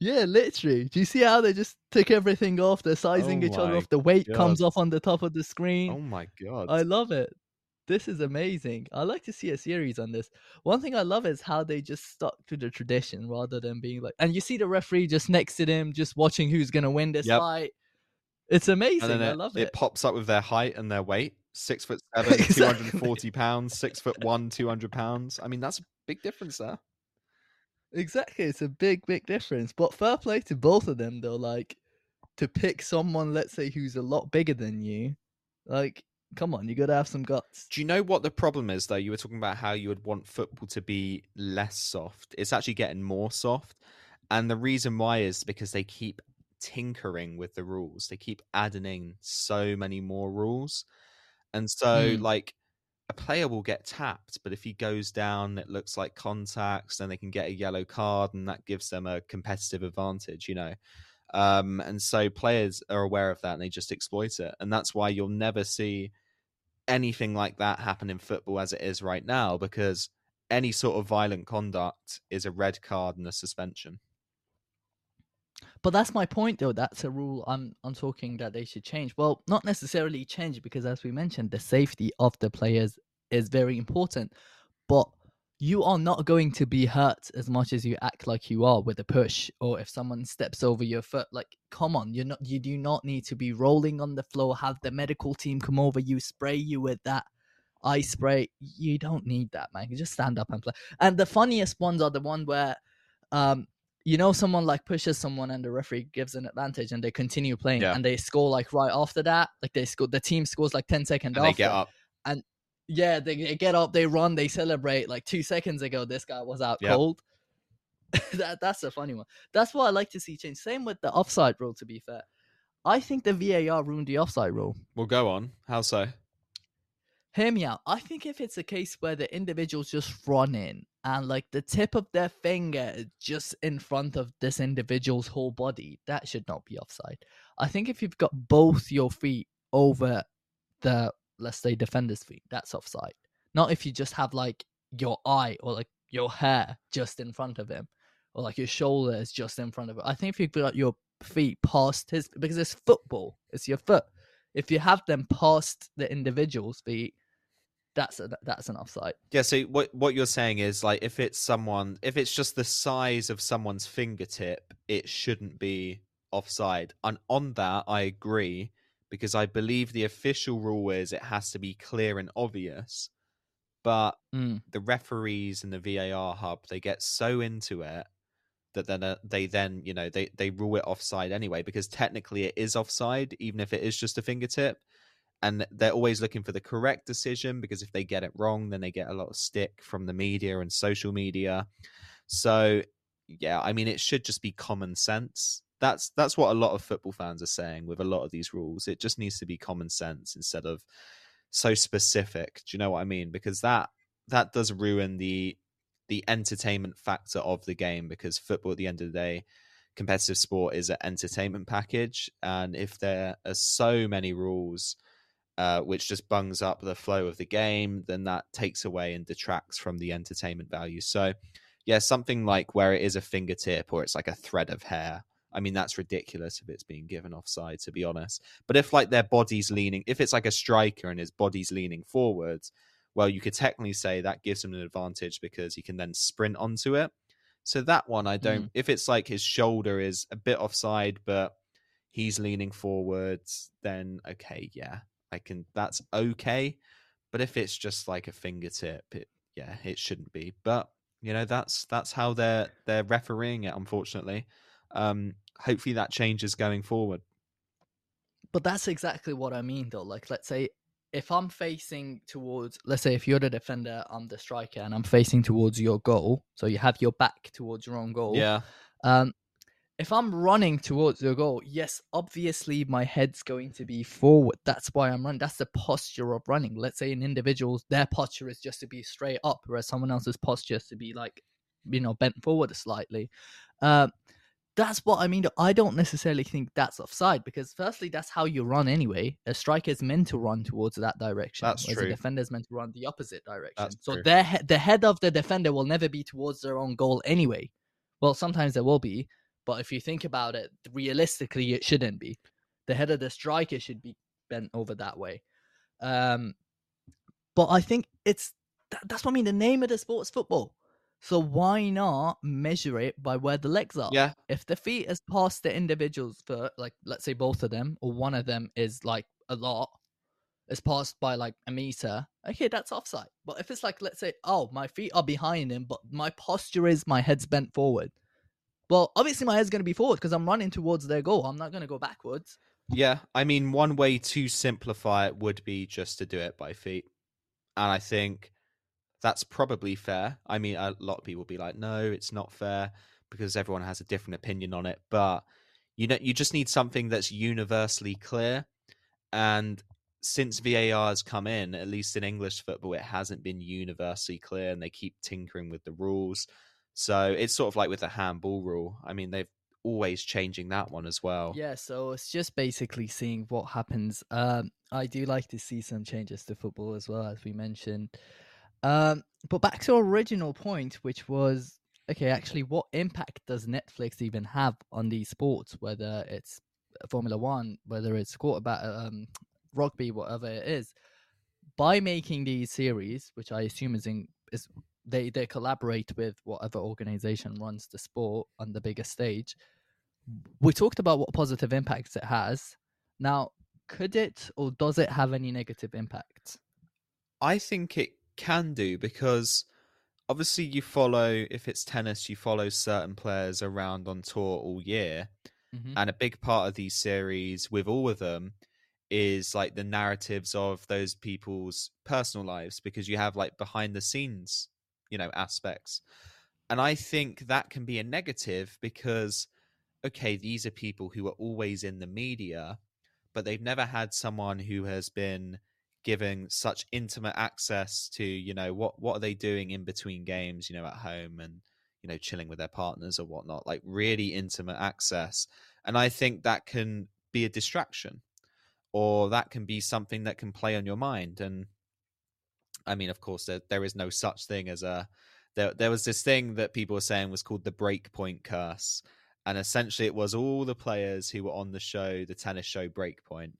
yeah, literally. Do you see how they just take everything off? They're sizing Oh each other off. The weight comes off on the top of the screen. Oh my god! I love it. This is amazing. I like to see a series on this. One thing I love is how they just stuck to the tradition rather than being like, and you see the referee just next to them, just watching who's gonna win this Yep. fight. It's amazing. then I love it it. pops up with their height and their weight. Six foot seven, Exactly. two hundred and forty pounds, six foot one, two hundred pounds. I mean, that's a big difference there. Exactly, it's a big, big difference. But fair play to both of them, though. Like to pick someone, let's say, who's a lot bigger than you. Like, come on, you gotta have some guts. Do you know what the problem is, though? You were talking about how you would want football to be less soft. It's actually getting more soft. And the reason why is because they keep tinkering with the rules. They keep adding in so many more rules. And so, Mm. like, a player will get tapped, but if he goes down, it looks like contacts, then they can get a yellow card, and that gives them a competitive advantage, you know. Um, and so players are aware of that and they just exploit it. And that's why you'll never see anything like that happen in football as it is right now, because any sort of violent conduct is a red card and a suspension. But that's my point, though. That's a rule I'm I'm talking that they should change. Well, not necessarily change because, as we mentioned, the safety of the players is very important. But you are not going to be hurt as much as you act like you are with a push, or if someone steps over your foot. Like, come on, you're not. You do not need to be rolling on the floor. Have the medical team come over you, spray you with that eye spray. You don't need that, man. You just stand up and play. And the funniest ones are the one where, um, you know, someone like pushes someone and the referee gives an advantage and they continue playing Yeah. and they score like right after that. Like they score, the team scores like 10 seconds And after. they get up. Yeah, they, they get up, they run, they celebrate. Like two seconds ago, this guy was out Yep. cold. that That's a funny one. That's what I like to see change. Same with the offside rule, to be fair. I think the VAR ruined the offside rule. We'll go on. How so? Hear me out. I think if it's a case where the individual's just running and like the tip of their finger just in front of this individual's whole body, that should not be offside. I think if you've got both your feet over the let's say defender's feet, that's offside. Not if you just have like your eye or like your hair just in front of him or like your shoulder is just in front of it. I think if you've got your feet past his because it's football, it's your foot. If you have them past the individual's feet, that's a, that's an offside. Yeah, so what what you're saying is like if it's someone if it's just the size of someone's fingertip, it shouldn't be offside. And on that I agree because I believe the official rule is it has to be clear and obvious. But Mm. the referees and the VAR hub, they get so into it that then uh, they then, you know, they they rule it offside anyway because technically it is offside even if it is just a fingertip and they're always looking for the correct decision because if they get it wrong then they get a lot of stick from the media and social media. So yeah i mean it should just be common sense. That's that's what a lot of football fans are saying with a lot of these rules. It just needs to be common sense instead of so specific. Do you know what i mean? Because that that does ruin the the entertainment factor of the game because football at the end of the day competitive sport is an entertainment package. And if there are so many rules uh, which just bungs up the flow of the game, then that takes away and detracts from the entertainment value. So, yeah, something like where it is a fingertip or it's like a thread of hair. I mean, that's ridiculous if it's being given offside, to be honest. But if like their body's leaning, if it's like a striker and his body's leaning forwards, well, you could technically say that gives him an advantage because he can then sprint onto it. So that one, I don't. If it's like his shoulder is a bit offside, but he's leaning forwards, then okay, yeah, I can. That's okay. But if it's just like a fingertip, it yeah, it shouldn't be. But you know, that's that's how they're they're refereeing it. Unfortunately, um, hopefully that changes going forward. But that's exactly what I mean, though. Like, let's say if I'm facing towards, let's say if you're the defender, I'm the striker, and I'm facing towards your goal, so you have your back towards your own goal. Yeah, Um, if I'm running towards your goal, yes, obviously my head's going to be forward. That's why I'm running. That's the posture of running. Let's say an individual's their posture is just to be straight up, whereas someone else's posture is to be like, you know, bent forward slightly. Um, that's what I mean. I don't necessarily think that's offside because, firstly, that's how you run anyway. A striker is meant to run towards that direction. That's whereas true. A defender is meant to run the opposite direction. That's so true. their he- the head of the defender will never be towards their own goal anyway. Well, sometimes there will be, but if you think about it, realistically, it shouldn't be. The head of the striker should be bent over that way. Um, but I think it's that, that's what I mean. The name of the sport is football. So why not measure it by where the legs are? yeah, If the feet is past the individual's foot, like let's say both of them or one of them is like a lot, is passed by like a meter, okay, that's offside. But if it's like, let's say, oh, my feet are behind him, but my posture is my head's bent forward. Well, obviously my head's going to be forward because I'm running towards their goal. I'm not going to go backwards. Yeah, I mean, one way to simplify it would be just to do it by feet, and I think that's probably fair. I mean, a lot of people will be like, "No, it's not fair," because everyone has a different opinion on it. But you know, you just need something that's universally clear. And since VAR has come in, at least in English football, it hasn't been universally clear, and they keep tinkering with the rules. So it's sort of like with the handball rule. I mean, they've always changing that one as well. Yeah, so it's just basically seeing what happens. Um, I do like to see some changes to football as well, as we mentioned. Um, but back to our original point, which was okay, actually, what impact does Netflix even have on these sports? Whether it's Formula One, whether it's quarterback, um, rugby, whatever it is, by making these series, which I assume is in is they they collaborate with whatever organization runs the sport on the bigger stage. We talked about what positive impacts it has. Now, could it or does it have any negative impacts? I think it can do because obviously you follow if it's tennis you follow certain players around on tour all year mm-hmm. and a big part of these series with all of them is like the narratives of those people's personal lives because you have like behind the scenes you know aspects. And i think that can be a negative because okay these are people who are always in the media but they've never had someone who has been giving such intimate access to you know what what are they doing in between games you know at home and you know chilling with their partners or whatnot like really intimate access. And i think that can be a distraction or that can be something that can play on your mind. And i mean of course there, there is no such thing as a there, there was this thing that people were saying was called the breakpoint curse and essentially it was all the players who were on the show the tennis show breakpoint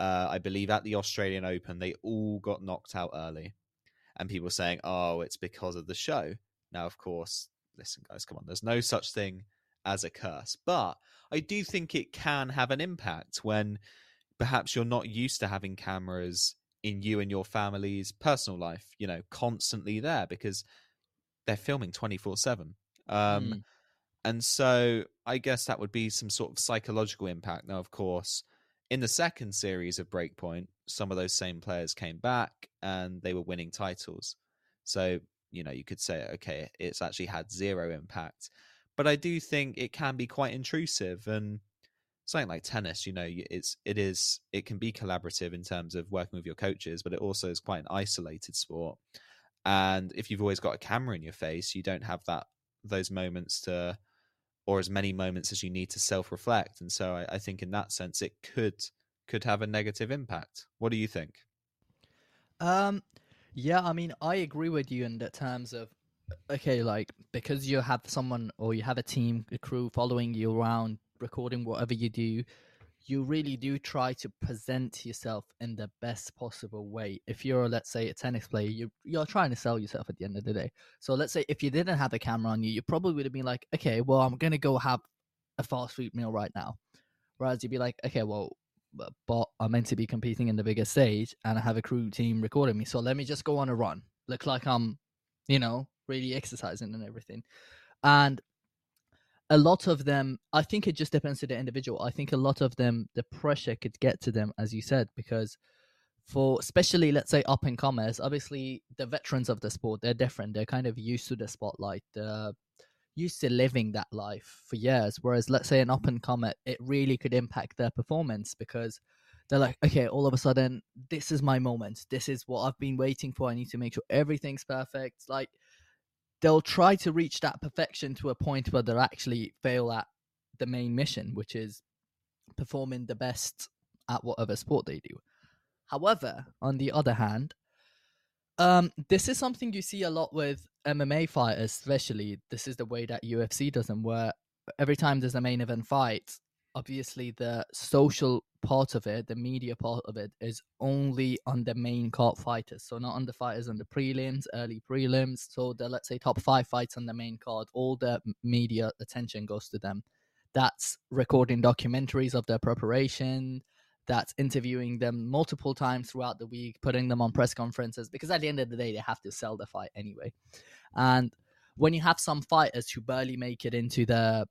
uh, I believe at the Australian Open, they all got knocked out early. And people saying, oh, it's because of the show. Now, of course, listen, guys, come on. There's no such thing as a curse. But I do think it can have an impact when perhaps you're not used to having cameras in you and your family's personal life, you know, constantly there because they're filming 24 7. Um, mm. And so I guess that would be some sort of psychological impact. Now, of course, in the second series of Breakpoint, some of those same players came back and they were winning titles. So, you know, you could say, okay, it's actually had zero impact. But I do think it can be quite intrusive and something like tennis, you know, it's it is it can be collaborative in terms of working with your coaches, but it also is quite an isolated sport. And if you've always got a camera in your face, you don't have that those moments to or as many moments as you need to self reflect. And so I, I, think in that sense it could could have a negative impact. What do you think? Um yeah, I mean I agree with you in the terms of okay, like because you have someone or you have a team, a crew following you around, recording whatever you do, you really do try to present yourself in the best possible way. If you're, let's say, a tennis player, you you're trying to sell yourself at the end of the day. So let's say if you didn't have a camera on you, you probably would have been like, okay, well, I'm gonna go have a fast food meal right now. Whereas you'd be like, okay, well, but I'm meant to be competing in the bigger stage, and I have a crew team recording me, so let me just go on a run, look like I'm, you know, really exercising and everything. And a lot of them i think it just depends to the individual. I think a lot of them the pressure could get to them as you said because for especially let's say up and comers obviously the veterans of the sport they're different. They're kind of used to the spotlight they're used to living that life for years. Whereas let's say an up and comer it really could impact their performance because they're like okay all of a sudden this is my moment. This is what i've been waiting for. I need to make sure everything's perfect. Like they'll try to reach that perfection to a point where they'll actually fail at the main mission, which is performing the best at whatever sport they do. However, on the other hand, um, this is something you see a lot with MMA fighters, especially. This is the way that UFC does them, where every time there's a main event fight, obviously the social part of it, the media part of it, is only on the main card fighters. So not on the fighters on the prelims, early prelims. So the let's say top five fights on the main card, all the media attention goes to them. That's recording documentaries of their preparation. that's interviewing them multiple times throughout the week, putting them on press conferences because at the end of the day, they have to sell the fight anyway. And when you have some fighters who barely make it into the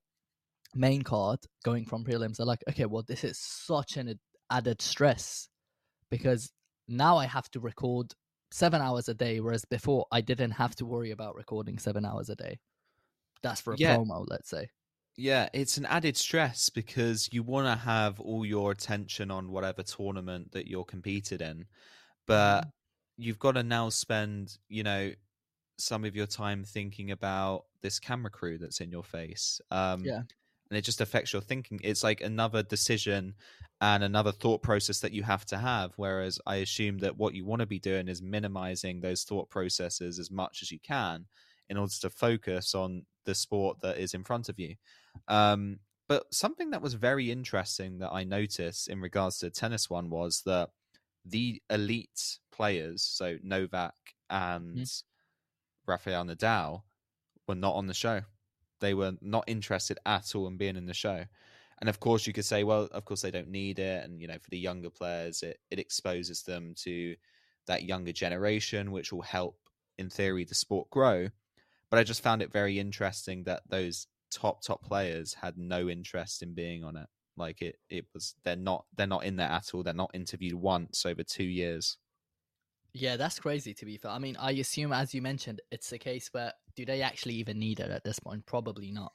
main card going from prelims, they're like, okay, well, this is such an added stress because now I have to record seven hours a day, whereas before I didn't have to worry about recording seven hours a day. That's for a Yeah. promo, let's say. Yeah, it's an added stress because you want to have all your attention on whatever tournament that you're competed in, but Mm-hmm. you've got to now spend, you know, some of your time thinking about this camera crew that's in your face. Um, Yeah. And it just affects your thinking. It's like another decision and another thought process that you have to have. Whereas I assume that what you want to be doing is minimizing those thought processes as much as you can in order to focus on the sport that is in front of you. Um, but something that was very interesting that I noticed in regards to the tennis one was that the elite players, so Novak and Rafael Nadal, were not on the show. They were not interested at all in being in the show. And of course, you could say, well, of course, they don't need it. And, you know, for the younger players, it, it exposes them to that younger generation, which will help, in theory, the sport grow. But I just found it very interesting that those top, top players had no interest in being on it. Like it, it was they're not they're not in there at all. They're not interviewed once over two years. Yeah, that's crazy to be fair. I mean, I assume, as you mentioned, it's a case where do they actually even need it at this point? Probably not.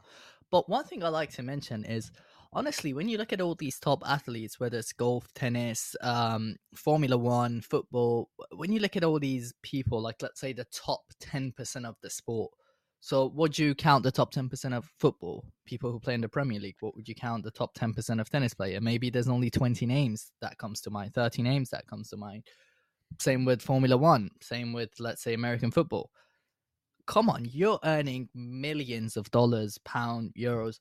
But one thing I like to mention is honestly, when you look at all these top athletes, whether it's golf, tennis, um, Formula One, football, when you look at all these people, like let's say the top 10% of the sport. So, would you count the top 10% of football, people who play in the Premier League? What would you count the top 10% of tennis player? Maybe there's only 20 names that comes to mind, 30 names that comes to mind same with Formula One, same with let's say American football. Come on, you're earning millions of dollars, pound, euros.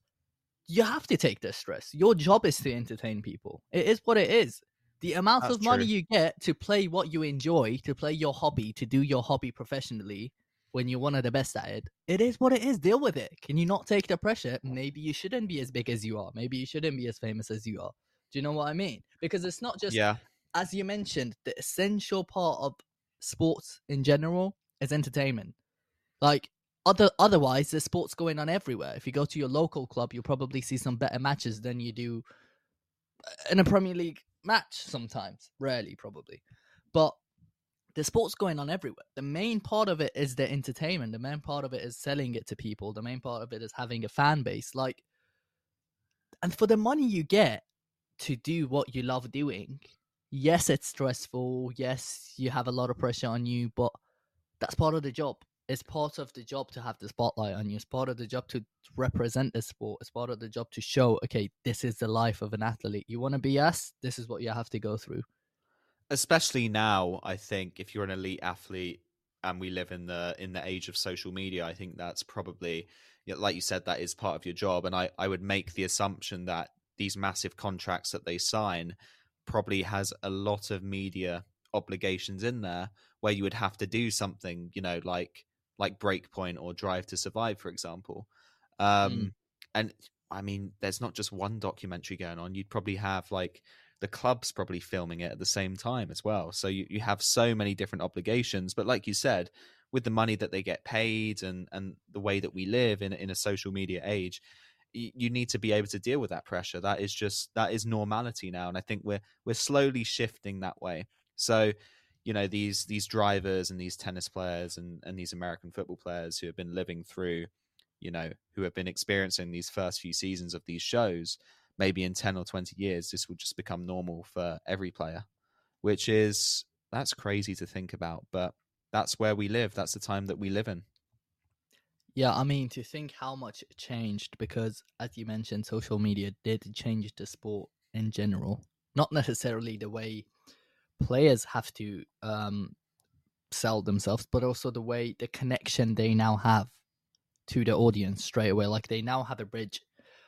You have to take this stress. Your job is to entertain people. It is what it is. The amount That's of money true. you get to play what you enjoy, to play your hobby, to do your hobby professionally when you're one of the best at it, it is what it is. Deal with it. Can you not take the pressure? Maybe you shouldn't be as big as you are. Maybe you shouldn't be as famous as you are. Do you know what I mean? Because it's not just yeah, as you mentioned, the essential part of sports in general is entertainment. Like other otherwise, there's sports going on everywhere. If you go to your local club, you'll probably see some better matches than you do uh, in a Premier League match sometimes. Rarely, probably. But the sports going on everywhere. The main part of it is the entertainment. The main part of it is selling it to people. The main part of it is having a fan base. Like and for the money you get to do what you love doing, yes, it's stressful. Yes, you have a lot of pressure on you, but that's part of the job. It's part of the job to have the spotlight on you. It's part of the job to represent the sport. It's part of the job to show, okay, this is the life of an athlete. You want to be us? This is what you have to go through. especially now i think if you're an elite athlete and we live in the in the age of social media i think that's probably like you said that is part of your job and i i would make the assumption that these massive contracts that they sign probably has a lot of media obligations in there where you would have to do something you know like like breakpoint or drive to survive for example um Mm. and i mean there's not just one documentary going on you'd probably have like the club's probably filming it at the same time as well. So you, you have so many different obligations. But like you said, with the money that they get paid and, and the way that we live in in a social media age, y- you need to be able to deal with that pressure. That is just that is normality now, and I think we're we're slowly shifting that way. So, you know, these these drivers and these tennis players and and these American football players who have been living through, you know, who have been experiencing these first few seasons of these shows maybe in 10 or 20 years this will just become normal for every player which is that's crazy to think about but that's where we live that's the time that we live in Yeah, I mean, to think how much it changed because, as you mentioned, social media did change the sport in general. Not necessarily the way players have to um, sell themselves, but also the way the connection they now have to the audience straight away. Like they now have a bridge.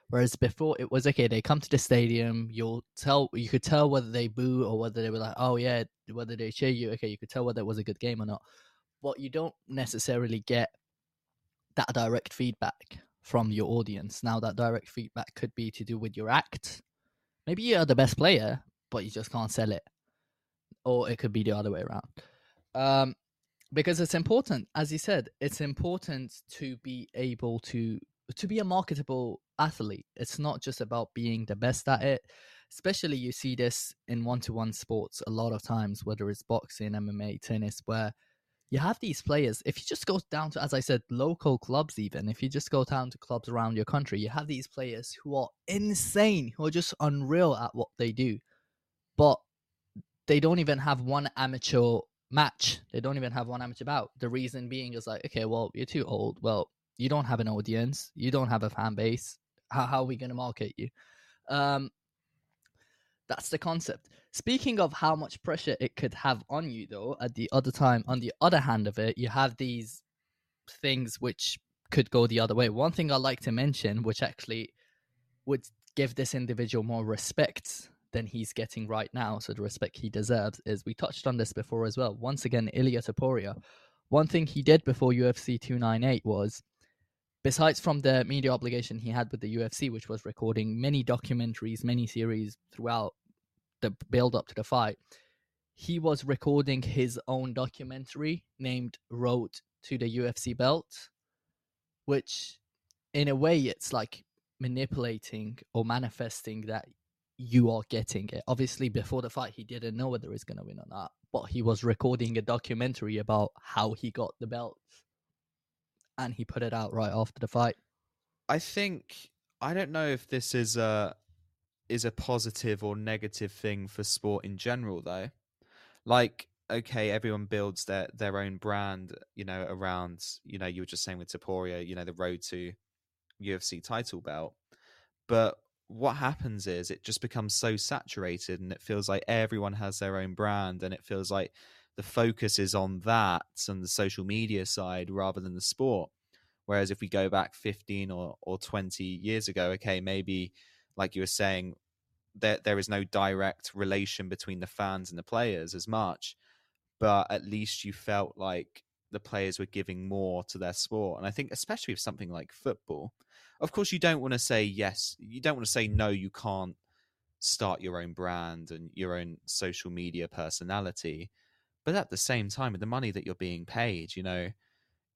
Whereas before it was okay, they come to the stadium, you'll tell you could tell whether they boo or whether they were like, oh yeah, whether they cheer you, okay, you could tell whether it was a good game or not. But you don't necessarily get that direct feedback from your audience. Now that direct feedback could be to do with your act. Maybe you're the best player, but you just can't sell it. Or it could be the other way around. Um, because it's important, as you said, it's important to be able to to be a marketable athlete. It's not just about being the best at it. Especially you see this in one to one sports a lot of times, whether it's boxing, MMA, tennis, where you have these players. If you just go down to, as I said, local clubs, even if you just go down to clubs around your country, you have these players who are insane, who are just unreal at what they do, but they don't even have one amateur match. They don't even have one amateur bout. The reason being is like, okay, well, you're too old. Well, you don't have an audience. You don't have a fan base. How, how are we going to market you? Um, that's the concept. Speaking of how much pressure it could have on you, though, at the other time, on the other hand of it, you have these things which could go the other way. One thing I like to mention, which actually would give this individual more respect than he's getting right now, so the respect he deserves, is we touched on this before as well. Once again, Ilya Topuria. One thing he did before UFC 298 was, besides from the media obligation he had with the UFC, which was recording many documentaries, many series throughout the build up to the fight, he was recording his own documentary named Road to the UFC Belt, which in a way it's like manipulating or manifesting that you are getting it. Obviously, before the fight, he didn't know whether he's going to win or not, but he was recording a documentary about how he got the belt and he put it out right after the fight. I think I don't know if this is a is a positive or negative thing for sport in general though. Like okay, everyone builds their their own brand, you know, around, you know, you were just saying with Topuria, you know, the road to UFC title belt. But what happens is it just becomes so saturated and it feels like everyone has their own brand and it feels like the focus is on that and the social media side rather than the sport. Whereas if we go back 15 or, or 20 years ago, okay, maybe like you were saying, there there is no direct relation between the fans and the players as much, but at least you felt like the players were giving more to their sport. And I think especially with something like football, of course you don't want to say yes, you don't want to say no, you can't start your own brand and your own social media personality. But at the same time, with the money that you're being paid, you know,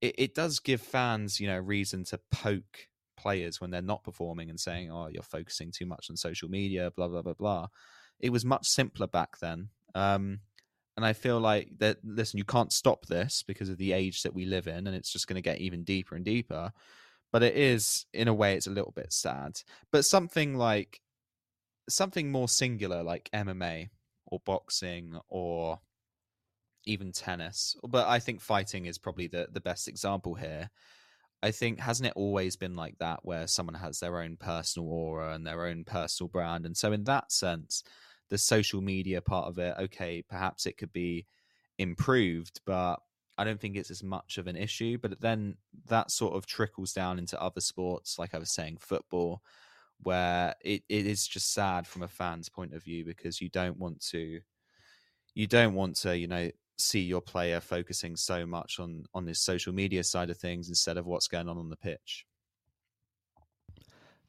it, it does give fans, you know, reason to poke players when they're not performing and saying, "Oh, you're focusing too much on social media," blah blah blah blah. It was much simpler back then, um, and I feel like that. Listen, you can't stop this because of the age that we live in, and it's just going to get even deeper and deeper. But it is, in a way, it's a little bit sad. But something like something more singular, like MMA or boxing or even tennis. But I think fighting is probably the the best example here I think hasn't it always been like that where someone has their own personal aura and their own personal brand and so in that sense the social media part of it okay perhaps it could be improved but I don't think it's as much of an issue but then that sort of trickles down into other sports like I was saying football where it, it is just sad from a fan's point of view because you don't want to you don't want to you know see your player focusing so much on on his social media side of things instead of what's going on on the pitch.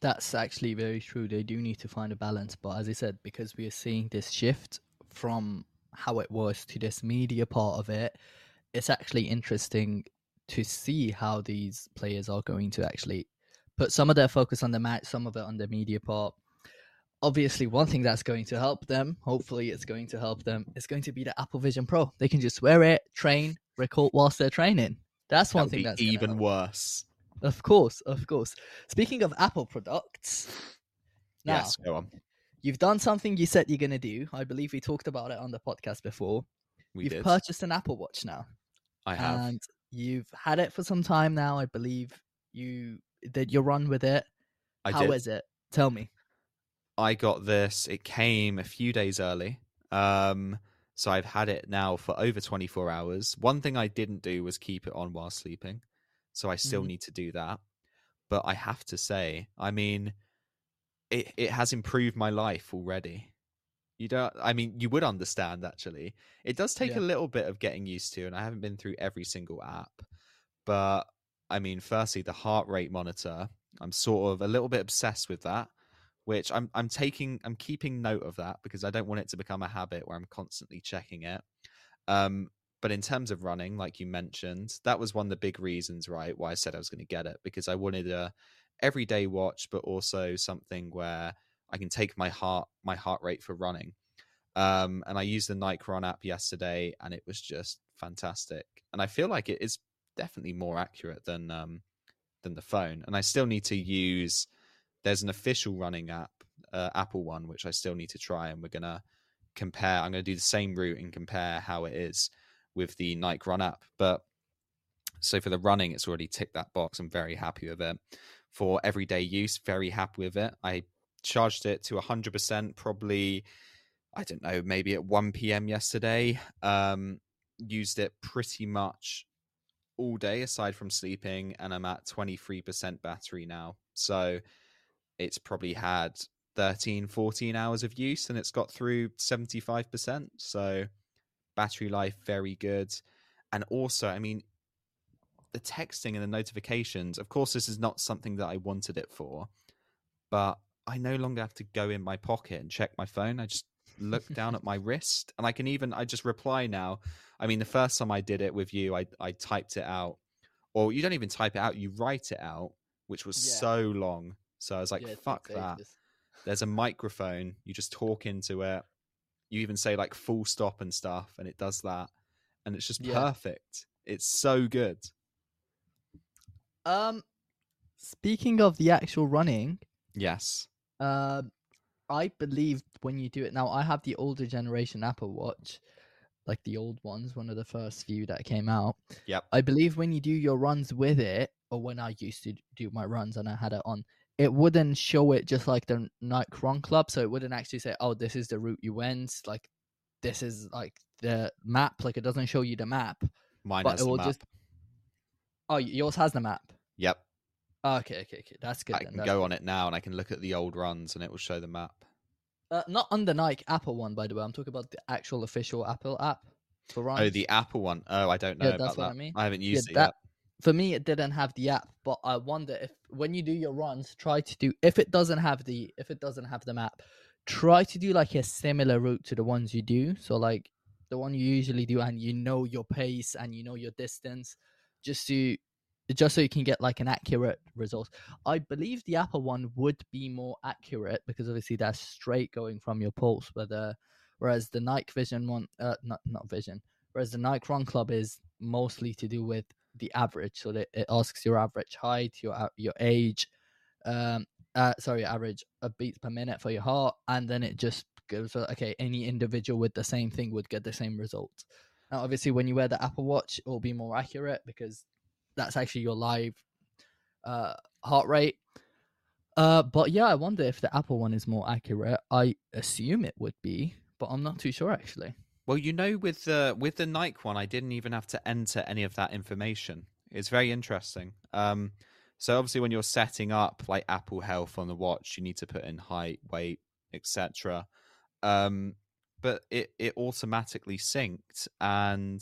That's actually very true. They do need to find a balance, but as I said, because we are seeing this shift from how it was to this media part of it, it's actually interesting to see how these players are going to actually put some of their focus on the match, some of it on the media part, obviously one thing that's going to help them hopefully it's going to help them is going to be the apple vision pro. They can just wear it train record whilst they're training. That's one that thing that's even worse of course of course speaking of apple products now yes go on you've done something you said you're going to do i believe we talked about it on the podcast before we you've did. purchased an apple watch now i have and you've had it for some time now i believe you did your run with it I How did. is it tell me I got this. It came a few days early. Um, so I've had it now for over 24 hours. One thing I didn't do was keep it on while sleeping. So I still Mhm. need to do that. But I have to say, I mean, it, it has improved my life already. You don't, I mean, you would understand actually. It does take Yeah. a little bit of getting used to, and I haven't been through every single app. But I mean, firstly, the heart rate monitor, I'm sort of a little bit obsessed with that which I'm I'm taking I'm keeping note of that because I don't want it to become a habit where I'm constantly checking it. Um, but in terms of running, like you mentioned, that was one of the big reasons, right, why I said I was going to get it because I wanted a everyday watch, but also something where I can take my heart my heart rate for running. Um, and I used the Nike Run app yesterday, and it was just fantastic. And I feel like it is definitely more accurate than um, than the phone. And I still need to use. There's an official running app, uh, Apple one, which I still need to try, and we're gonna compare. I'm gonna do the same route and compare how it is with the Nike Run app. But so for the running, it's already ticked that box. I'm very happy with it. For everyday use, very happy with it. I charged it to 100%, probably, I don't know, maybe at 1 p.m. yesterday. Um, used it pretty much all day aside from sleeping, and I'm at 23% battery now. So it's probably had 13, 14 hours of use and it's got through 75%. So battery life very good. And also, I mean, the texting and the notifications, of course, this is not something that I wanted it for, but I no longer have to go in my pocket and check my phone. I just look down at my wrist and I can even, I just reply now. I mean, the first time I did it with you, I, I typed it out, or you don't even type it out, you write it out, which was Yeah. so long. So I was like, Yeah, fuck that. There's a microphone, you just talk into it. You even say like full stop and stuff, and it does that. And it's just Yeah. perfect. It's so good. Um, speaking of the actual running, Yes. Um, I believe when you do it now, I have the older generation Apple Watch, like the old ones, one of the first few that came out. Yep. I believe when you do your runs with it, or when I used to do my runs and I had it on, it wouldn't show it just like the Nike Run Club. So it wouldn't actually say, "Oh, this is the route you went." Like this is like the map. Like it doesn't show you the map. Mine But has it the will map. just- Oh, yours has the map. Yep. Oh, okay, okay, okay. That's good. I then, can that's go good. on it now and I can look at the old runs and it will show the map. Uh, not on the Nike Apple one, by the way. I'm talking about the actual official Apple app for runs. Oh, the Apple one. Oh, I don't know Yeah, about that's what I that. mean. haven't Yeah, used it that for me it didn't have the app, but I wonder if when you do your runs, try to do if it doesn't have the if it doesn't have the map, try to do like a similar route to the ones you do. So like the one you usually do, and you know your pace and you know your distance, just to just so you can get like an accurate result. I believe the Apple one would be more accurate because obviously that's straight going from your pulse, whether whereas the Nike Vision one, uh, not not Vision, whereas the Nike Run Club is mostly to do with the average. So that it asks your average height, your your age, um, uh, sorry, average uh, beats per minute for your heart, and then it just goes okay. Any individual with the same thing would get the same result. Now, obviously, when you wear the Apple Watch, it will be more accurate because that's actually your live uh, heart rate. Uh, but yeah, I wonder if the Apple one is more accurate. I assume it would be, but I'm not too sure actually. Well, you know, with the with the Nike one, I didn't even have to enter any of that information. It's very interesting. Um, so obviously, when you're setting up like Apple Health on the watch, you need to put in height, weight, etc. Um, but it it automatically synced, and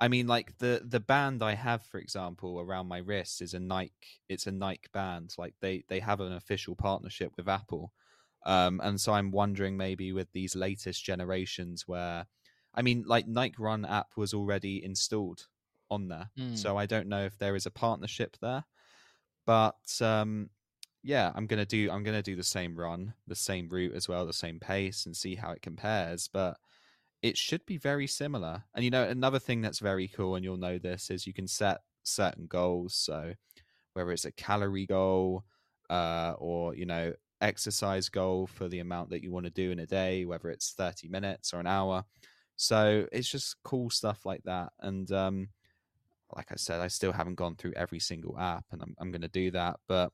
I mean, like the the band I have, for example, around my wrist is a Nike. It's a Nike band. Like they they have an official partnership with Apple. Um, and so I'm wondering maybe with these latest generations where I mean, like Nike Run app was already installed on there, Mm. so I don't know if there is a partnership there. But um, yeah, I'm gonna do I'm gonna do the same run, the same route as well, the same pace, and see how it compares. But it should be very similar. And you know, another thing that's very cool, and you'll know this, is you can set certain goals. So whether it's a calorie goal, uh, or you know, exercise goal for the amount that you want to do in a day, whether it's 30 minutes or an hour. So it's just cool stuff like that. And um, like I said, I still haven't gone through every single app, and I'm I'm going to do that. But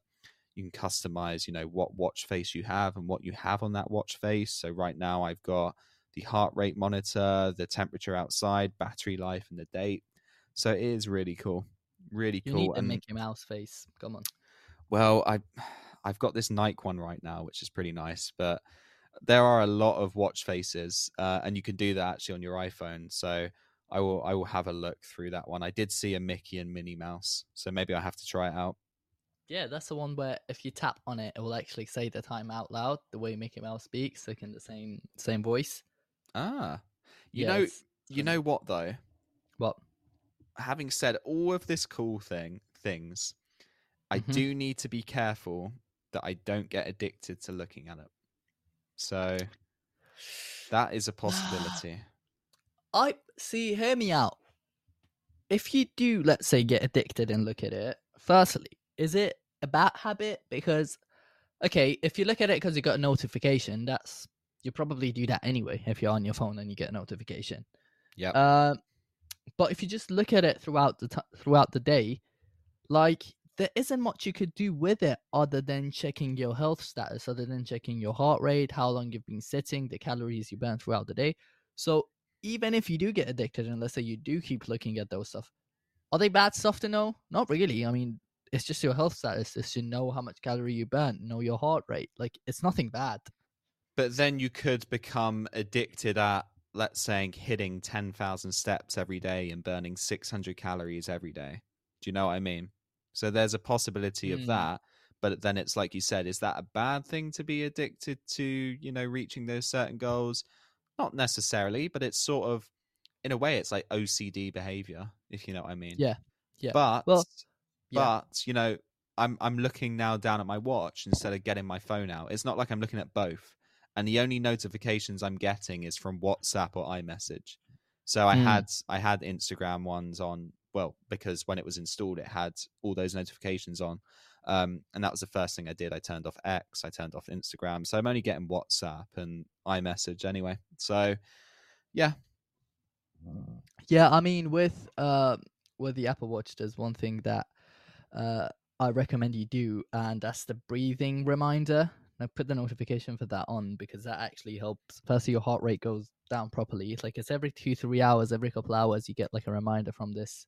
you can customize, you know, what watch face you have and what you have on that watch face. So right now, I've got the heart rate monitor, the temperature outside, battery life, and the date. So it is really cool, really You cool. You need the and Mickey Mouse face. Come on. well, I I've got this Nike one right now, which is pretty nice, but there are a lot of watch faces, uh, and you can do that actually on your iPhone. So I will I will have a look through that one. I did see a Mickey and Minnie Mouse, so maybe I have to try it out. Yeah, that's the one where if you tap on it, it will actually say the time out loud, the way Mickey Mouse speaks, like in the same same voice. Ah, you Yeah, know, you know what though? what? Having said all of this cool thing things, I Mhm. do need to be careful that I don't get addicted to looking at it. So that is a possibility. I see. Hear me out. If you do, let's say, get addicted and look at it, firstly, is it a bad habit? Because, okay, if you look at it because you got a notification, that's you probably do that anyway. If you're on your phone and you get a notification, Yeah. Uh, but if you just look at it throughout the t- throughout the day, like there isn't much you could do with it other than checking your health status, other than checking your heart rate, how long you've been sitting, the calories you burn throughout the day. So even if you do get addicted, and let's say you do keep looking at those stuff, are they bad stuff to know? Not really. I mean, it's just your health status. It's to know how much calorie you burn, know your heart rate. Like it's nothing bad. but then you could become addicted at let's say hitting 10,000 steps every day and burning 600 calories every day. Do you know what I mean? So there's a possibility of Hmm. that, but then it's like you said, is that a bad thing to be addicted to, you know, reaching those certain goals? Not necessarily, but it's sort of in a way it's like OCD behavior, if you know what I mean. Yeah, yeah. But Well, yeah. but you know, I'm I'm looking now down at my watch instead of getting my phone out. It's not like I'm looking at both. And the only notifications I'm getting is from WhatsApp or iMessage. So I Mm. had I had Instagram ones on well, because when it was installed it had all those notifications on. Um, and that was the first thing I did. I turned off X, I turned off Instagram. So I'm only getting WhatsApp and iMessage anyway. So yeah. Yeah, I mean, with uh, with the Apple Watch, there's one thing that uh, I recommend you do, and that's the breathing reminder. Now, put the notification for that on because that actually helps. Firstly, your heart rate goes down properly. It's like it's every two, three hours, every couple hours, you get like a reminder from this.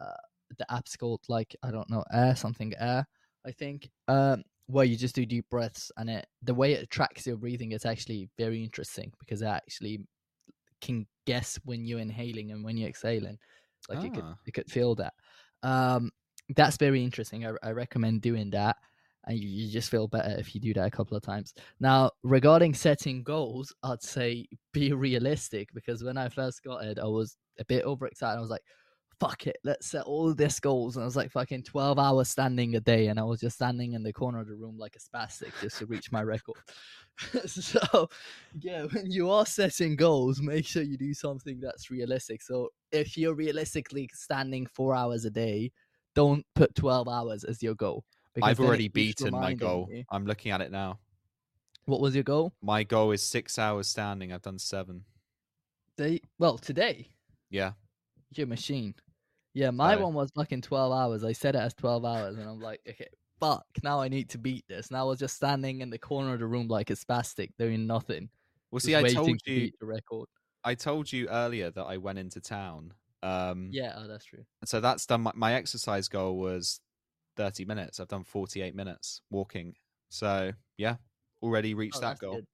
Uh, the app's called like I don't know, Air something Air, I think. Um, where you just do deep breaths, and it the way it tracks your breathing is actually very interesting because it actually can guess when you're inhaling and when you're exhaling. Like it could Ah. it could feel that. Um, that's very interesting. I, I recommend doing that, and you, you just feel better if you do that a couple of times. Now, regarding setting goals, I'd say be realistic because when I first got it, I was a bit overexcited. I was like, "Fuck it, let's set all this goals." And I was like, "Fucking twelve hours standing a day," and I was just standing in the corner of the room like a spastic just to reach my record. so, yeah, when you are setting goals, make sure you do something that's realistic. So, if you're realistically standing four hours a day, don't put 12 hours as your goal. because I've already beaten my goal. you. I'm looking at it now. What was your goal? My goal is six hours standing. I've done seven. They, well, today, Yeah. you're a machine. Yeah, my So- one was fucking 12 hours. I set it as 12 hours, and I'm like, okay, fuck, now I need to beat this. Now I was just standing in the corner of the room like a spastic, doing nothing. Well, see, I told to you, beat the record. I told you earlier that I went into town. Um, Yeah, oh, that's true. So that's done. My, my exercise goal was 30 minutes. I've done 48 minutes walking. So yeah, already reached Oh, that that's goal. Good.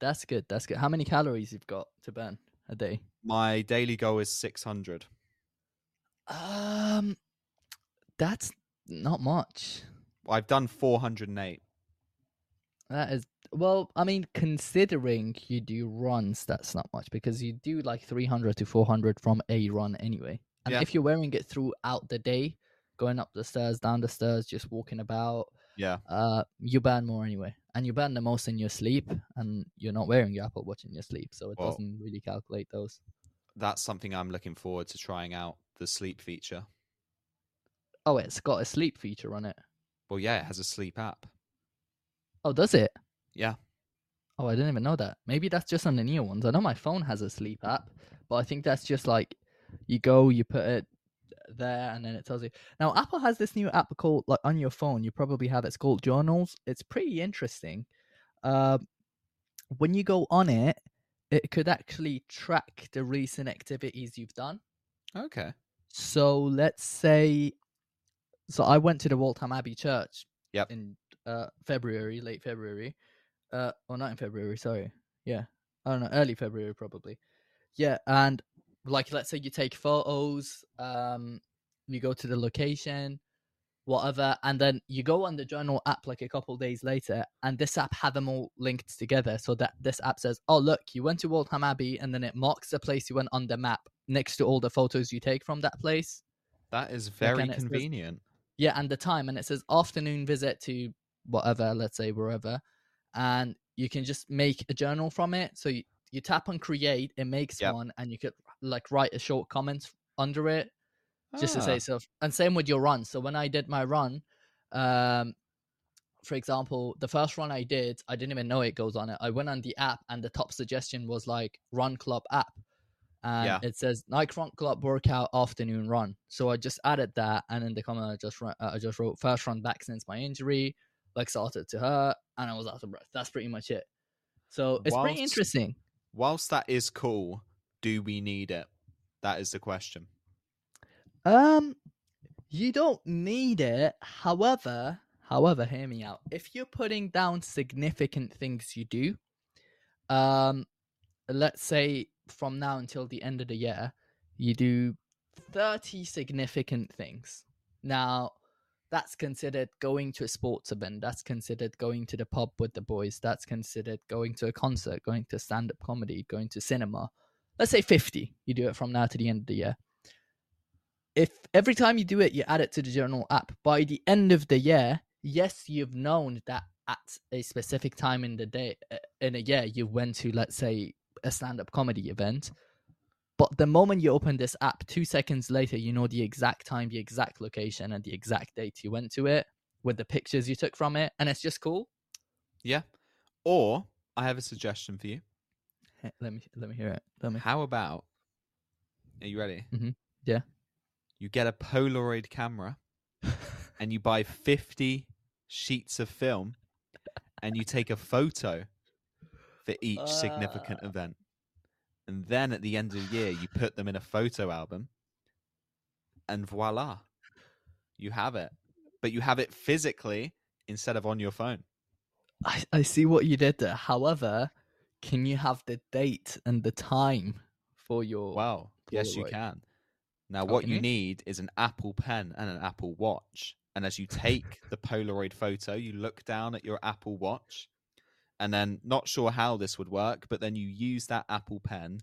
That's good. That's good. How many calories you've got to burn a day? My daily goal is 600. Um, that's not much. I've done 408. That is well. I mean, considering you do runs, that's not much because you do like three hundred to four hundred from a run anyway. And Yeah. if you're wearing it throughout the day, going up the stairs, down the stairs, just walking about, Yeah. uh, you burn more anyway, and you burn the most in your sleep, and you're not wearing your Apple Watch in your sleep, so it Well- doesn't really calculate those. That's something I'm looking forward to trying out the sleep feature. Oh, it's got a sleep feature on it. Well, yeah, it has a sleep app. Oh, does it? Yeah. Oh, I didn't even know that. Maybe that's just on the new ones. I know my phone has a sleep app, but I think that's just like you go, you put it there, and then it tells you. Now, Apple has this new app called like on your phone. You probably have it's called Journals. It's pretty interesting. Uh, when you go on it, it could actually track the recent activities you've done. Okay. So let's say, so I went to the Waltham Abbey Church. Yep. In uh, February, late February, uh, or not in February. Sorry. Yeah. I don't know. Early February probably. Yeah, and like let's say you take photos, um, you go to the location, whatever, and then you go on the journal app like a couple days later, and this app have them all linked together, so that this app says, "Oh, look, you went to Waltham Abbey," and then it marks the place you went on the map next to all the photos you take from that place. That is very and it says- convenient. Yeah, and the time, and it says afternoon visit to whatever, let's say wherever, and you can just make a journal from it. So you, you tap on create, it makes Yep. one, and you could like write a short comment under it just to Ah, say so. And same with your run. So when I did my run, um, for example, the first run I did, I didn't even know it goes on it. I went on the app, and the top suggestion was like Run Club app, and Yeah. it says Nike Run Club workout afternoon run. So I just added that, and in the comment I just wrote, uh, I just wrote first run back since my injury, like started to hurt, and I was out of breath. That's pretty much it. So it's pretty interesting. Whilst that is cool, do we need it? That is the question. Um, you don't need it. However, however, hear me out. If you're putting down significant things you do, um, let's say from now until the end of the year, you do thirty significant things. Now, that's considered going to a sports event. That's considered going to the pub with the boys. That's considered going to a concert, going to stand up comedy, going to cinema. Let's say 50. You do it from now to the end of the year if every time you do it, you add it to the journal app, by the end of the year, yes, you've known that at a specific time in the day, uh, in a year, you went to, let's say, a stand up comedy event. But the moment you open this app, two seconds later, you know the exact time, the exact location, and the exact date you went to it with the pictures you took from it. And it's just cool. Yeah. Or I have a suggestion for you. Let me let me hear it. Let me. How about? Are you ready? Mm-hmm. Yeah. You get a Polaroid camera and you buy 50 sheets of film and you take a photo for each significant Ah. event. And then at the end of the year, you put them in a photo album and voila, you have it. But you have it physically instead of on your phone. I, I see what you did there. However, can you have the date and the time for your Wow. Yes, you can. Now, what you you? need is an Apple Pen and an Apple Watch. And as you take the Polaroid photo, you look down at your Apple Watch. And then, not sure how this would work, but then you use that Apple Pen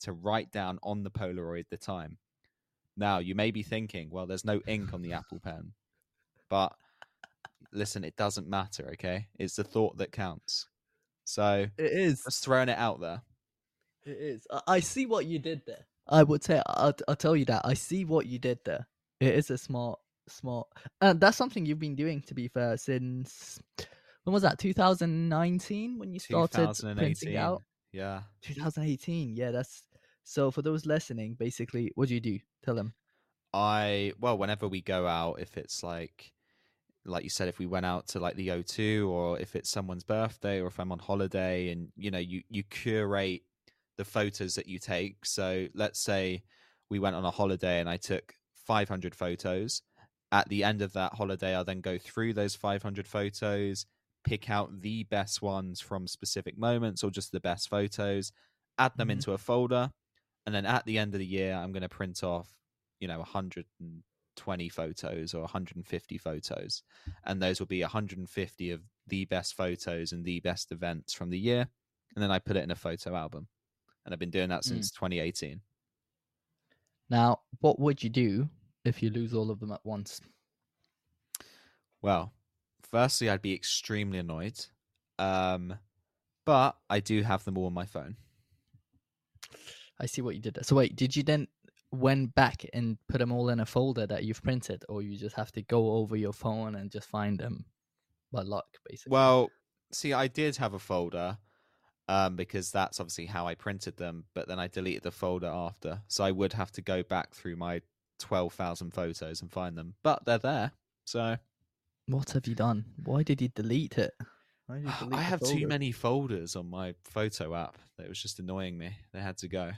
to write down on the Polaroid the time. Now, you may be thinking, well, there's no ink on the Apple Pen. But listen, it doesn't matter, okay? It's the thought that counts. So, It is. just throwing it out there. It is. I see what you did there. I would say I'll, I'll tell you that I see what you did there. It is a smart, smart, and that's something you've been doing. To be fair, since when was that? 2019 when you started printing out. Yeah. 2018. Yeah, that's so. For those listening, basically, what do you do? Tell them. I well, whenever we go out, if it's like like you said, if we went out to like the O2 or if it's someone's birthday or if I'm on holiday and you know, you you curate the photos that you take. So let's say we went on a holiday and I took 500 photos. At the end of that holiday, I'll then go through those 500 photos, pick out the best ones from specific moments or just the best photos, add them Mhm. into a folder, and then at the end of the year, I'm going to print off, you know, 120 photos or 150 photos, and those will be 150 of the best photos and the best events from the year, and then I put it in a photo album, and I've been doing that Mm. since 2018. Now, what would you do if you lose all of them at once? Well, firstly, I'd be extremely annoyed, um, but I do have them all on my phone. I see what you did there. So wait, did you then went back and put them all in a folder that you've printed, or you just have to go over your phone and just find them by luck, basically? Well, see, I did have a folder um, because that's obviously how I printed them, but then I deleted the folder after. So I would have to go back through my 12,000 photos and find them, but they're there. So what have you done? Why did you delete it? You delete I have too many folders on my photo app It was just annoying me. They had to go.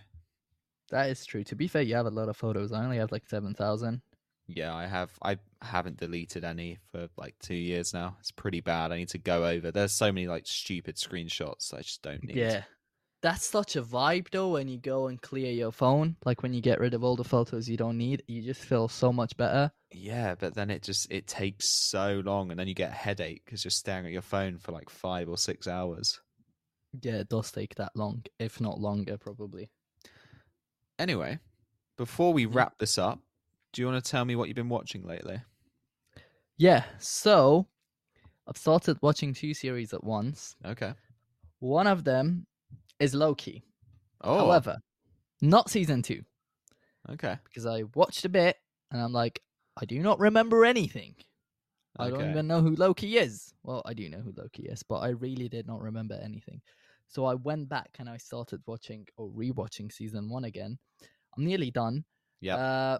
That is true. To be fair, you have a lot of photos. I only have like seven thousand. Yeah, I have. I haven't deleted any for like two years now. It's pretty bad. I need to go over. There's so many like stupid screenshots I just don't need. Yeah, that's such a vibe though when you go and clear your phone. Like when you get rid of all the photos you don't need, you just feel so much better. Yeah, but then it just it takes so long, and then you get a headache because you're staring at your phone for like five or six hours. Yeah, it does take that long, if not longer, probably. Anyway, before we mm. wrap this up, do you want to tell me what you've been watching lately? Yeah, so I've started watching two series at once. Okay. One of them is Loki. Oh, However, not season two, okay. because I watched a bit and I'm like, I do not remember anything. I don't even know who Loki is. Well, I do know who Loki is, but I really did not remember anything. So I went back and I started watching or rewatching season one again. I'm nearly done. Yeah. Uh,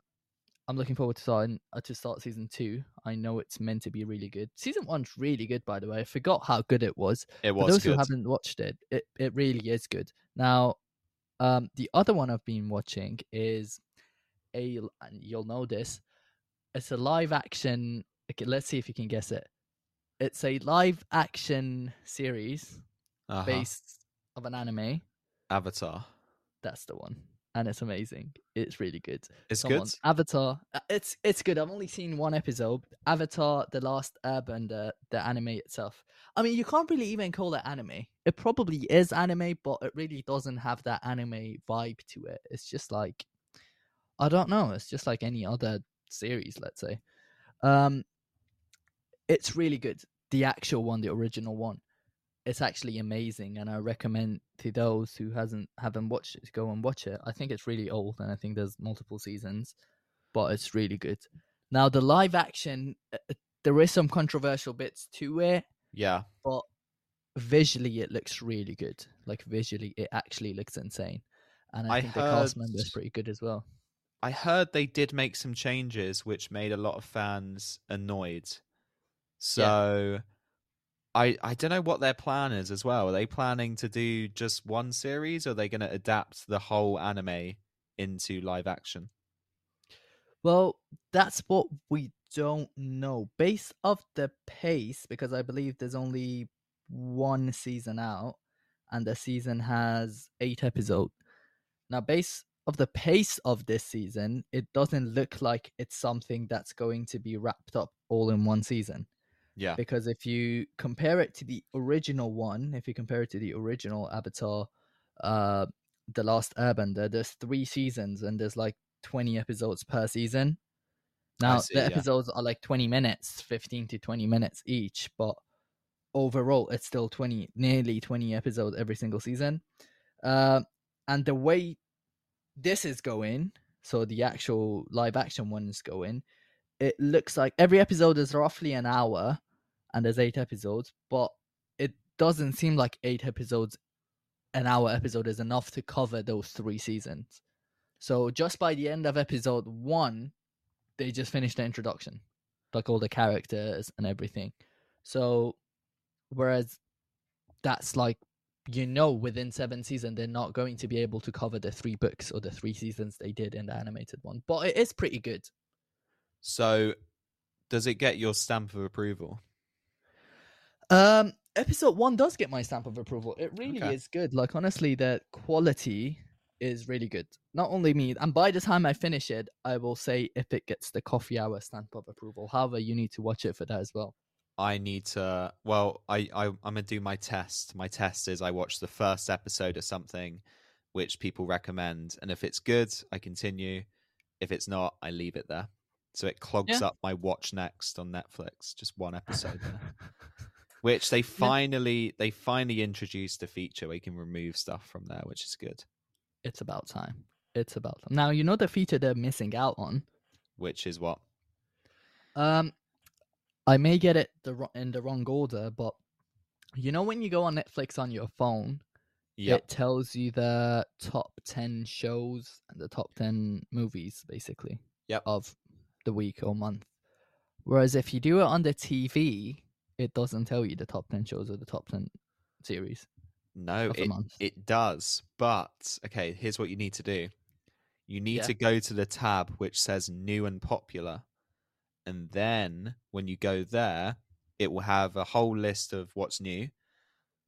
I'm looking forward to starting uh, to start season two. I know it's meant to be really good. Season one's really good, by the way. I forgot how good it was. It was. For those good. who haven't watched it, it it really is good. Now, um, the other one I've been watching is a, and you'll know this. It's a live action. Okay, let's see if you can guess it. It's a live action series Uh-huh. based of an anime. Avatar. That's the one, and it's amazing. It's really good. It's Someone- good. Avatar. uh, It's it's good. I've only seen one episode. Avatar: The Last Airbender, the anime itself. I mean, you can't really even call it anime. It probably is anime, but it really doesn't have that anime vibe to it. It's just like I don't know. It's just like any other series, let's say. Um, it's really good. The actual one, the original one, it's actually amazing, and I recommend to those who hasn't haven't watched it to go and watch it. I think it's really old, and I think there's multiple seasons, but it's really good. Now the live action, uh, uh, there is some controversial bits to it, Yeah. but visually it looks really good. Like visually, it actually looks insane, and I, I think the cast heard- member is pretty good as well. I heard they did make some changes which made a lot of fans annoyed. So I I don't know what their plan is as well. Are they planning to do just one series or are they going to adapt the whole anime into live action? Well, that's what we don't know. Based off the pace, because I believe there's only one season out, and the season has eight episodes. Now, based of the pace of this season, it doesn't look like it's something that's going to be wrapped up all in one season. Yeah. Because if you compare it to the original one, if you compare it to the original Avatar, uh, The Last Airbender, there's three seasons and there's like 20 episodes per season. Now, see, the yeah. episodes are like 20 minutes, 15 to 20 minutes each, but overall, it's still 20, nearly 20 episodes every single season. Uh, and the way this is going, so the actual live action one is going, it looks like every episode is roughly an hour and there's eight episodes, but it doesn't seem like eight episodes, an hour episode is enough to cover those three seasons. So just by the end of episode one, they just finished the introduction, like all the characters and everything. So, whereas that's like, you know, within seven seasons, they're not going to be able to cover the three books or the three seasons they did in the animated one, but it is pretty good. So does it get your stamp of approval? Um, episode one does get my stamp of approval. It really Okay. is good. Like honestly, the quality is really good. Not only me, and by the time I finish it, I will say if it gets the coffee hour stamp of approval. However, you need to watch it for that as well. I need to. Well, I, I I'm gonna do my test. My test is I watch the first episode of something which people recommend, and if it's good, I continue. If it's not, I leave it there. So it clogs Yeah. up my watch next on Netflix. Just one episode there. Which they finally they finally introduced a feature where you can remove stuff from there, which is good. It's about time. It's about time. Now you know the feature they're missing out on. Which is what Um, I may get it the in the wrong order, but you know when you go on Netflix on your phone, yeah it tells you the top 10 shows and the top 10 movies basically Yep. of the week or month whereas if you do it on the tv it doesn't tell you the top 10 shows or the top 10 series no it It does, but okay, here's what you need to do. You need Yeah. to go to the tab which says new and popular. And then when you go there, it will have a whole list of what's new.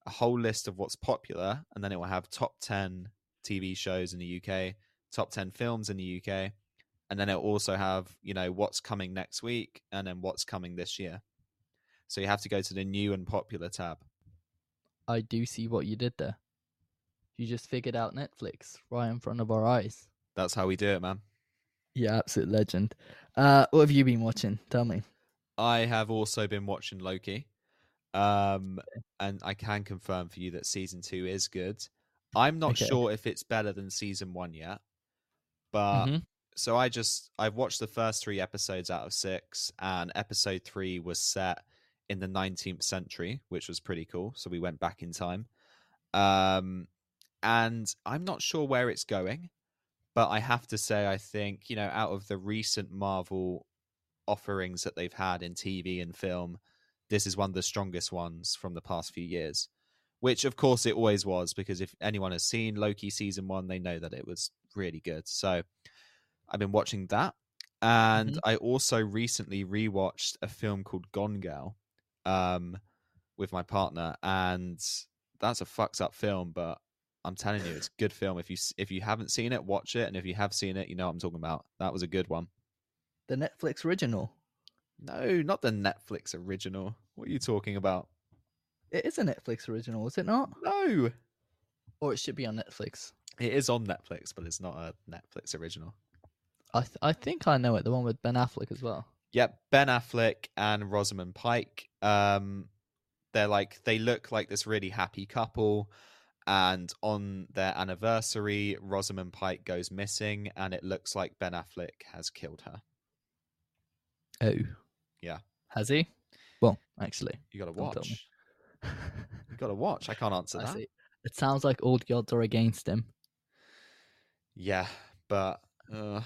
a whole list of what's popular, and then it will have top 10 TV shows in the UK, top 10 films in the UK, and then it'll also have, you know, what's coming next week and then what's coming this year. So you have to go to the new and popular tab. I do see what you did there. You just figured out Netflix right in front of our eyes. That's how we do it, man. Yeah, absolute legend. Uh, what have you been watching? Tell me. I have also been watching Loki. Um, and I can confirm for you that season two is good. I'm not Okay. sure if it's better than season one yet, but Mhm. so I just I've watched the first three episodes out of six, and episode three was set in the 19th century, which was pretty cool. So we went back in time, um, and I'm not sure where it's going, but I have to say I think you know out of the recent Marvel offerings that they've had in TV and film, this is one of the strongest ones from the past few years. Which, of course, it always was because if anyone has seen Loki season one, they know that it was really good. So I've been watching that. And Mhm. I also recently rewatched a film called Gone Girl um, with my partner. And that's a fucked up film, but I'm telling you, it's a good film. If you if you haven't seen it, watch it. And if you have seen it, you know what I'm talking about. That was a good one. The Netflix original. No, not the Netflix original. What are you talking about? It is a Netflix original, is it not? No, Or it should be on Netflix. it is on Netflix, but it's not a Netflix original. I th- I think I know it. The one with Ben Affleck as well. Yep, Ben Affleck and Rosamund Pike. Um, they're like they look like this really happy couple, and on their anniversary, Rosamund Pike goes missing, and it looks like Ben Affleck has killed her. Oh. Yeah. Has he? Well, actually. You gotta Don't tell me. watch. You gotta watch. I can't answer I that. see. It sounds like all the odds are against him. Yeah, but uh,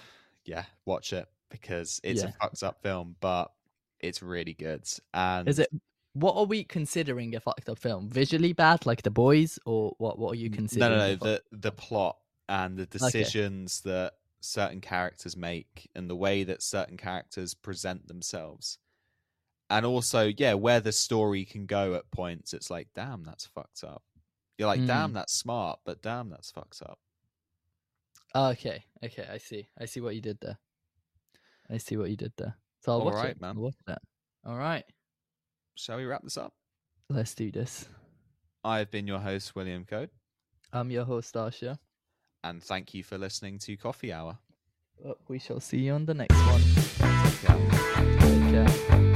yeah, watch it because it's Yeah. a fucked up film, but it's really good. And Is it? What are we considering a fucked up film? Visually bad, like The Boys, or what? What are you considering? no, a no. The the plot and the decisions that certain characters make, and the way that certain characters present themselves, and also, yeah, where the story can go at points. It's like, damn, that's fucked up. You're like, damn, Mm. that's smart, but damn, that's fucked up. Okay, okay, I see. I see what you did there. I see what you did there. So I'll watch Alright, it. man. I'll watch that. All right, Shall we wrap this up? let's do this. I've been your host, William Code, I'm your host, Arshiya. and thank you for listening to Coffee Hour. Uh, We shall see you on the next one. Take care. Take care.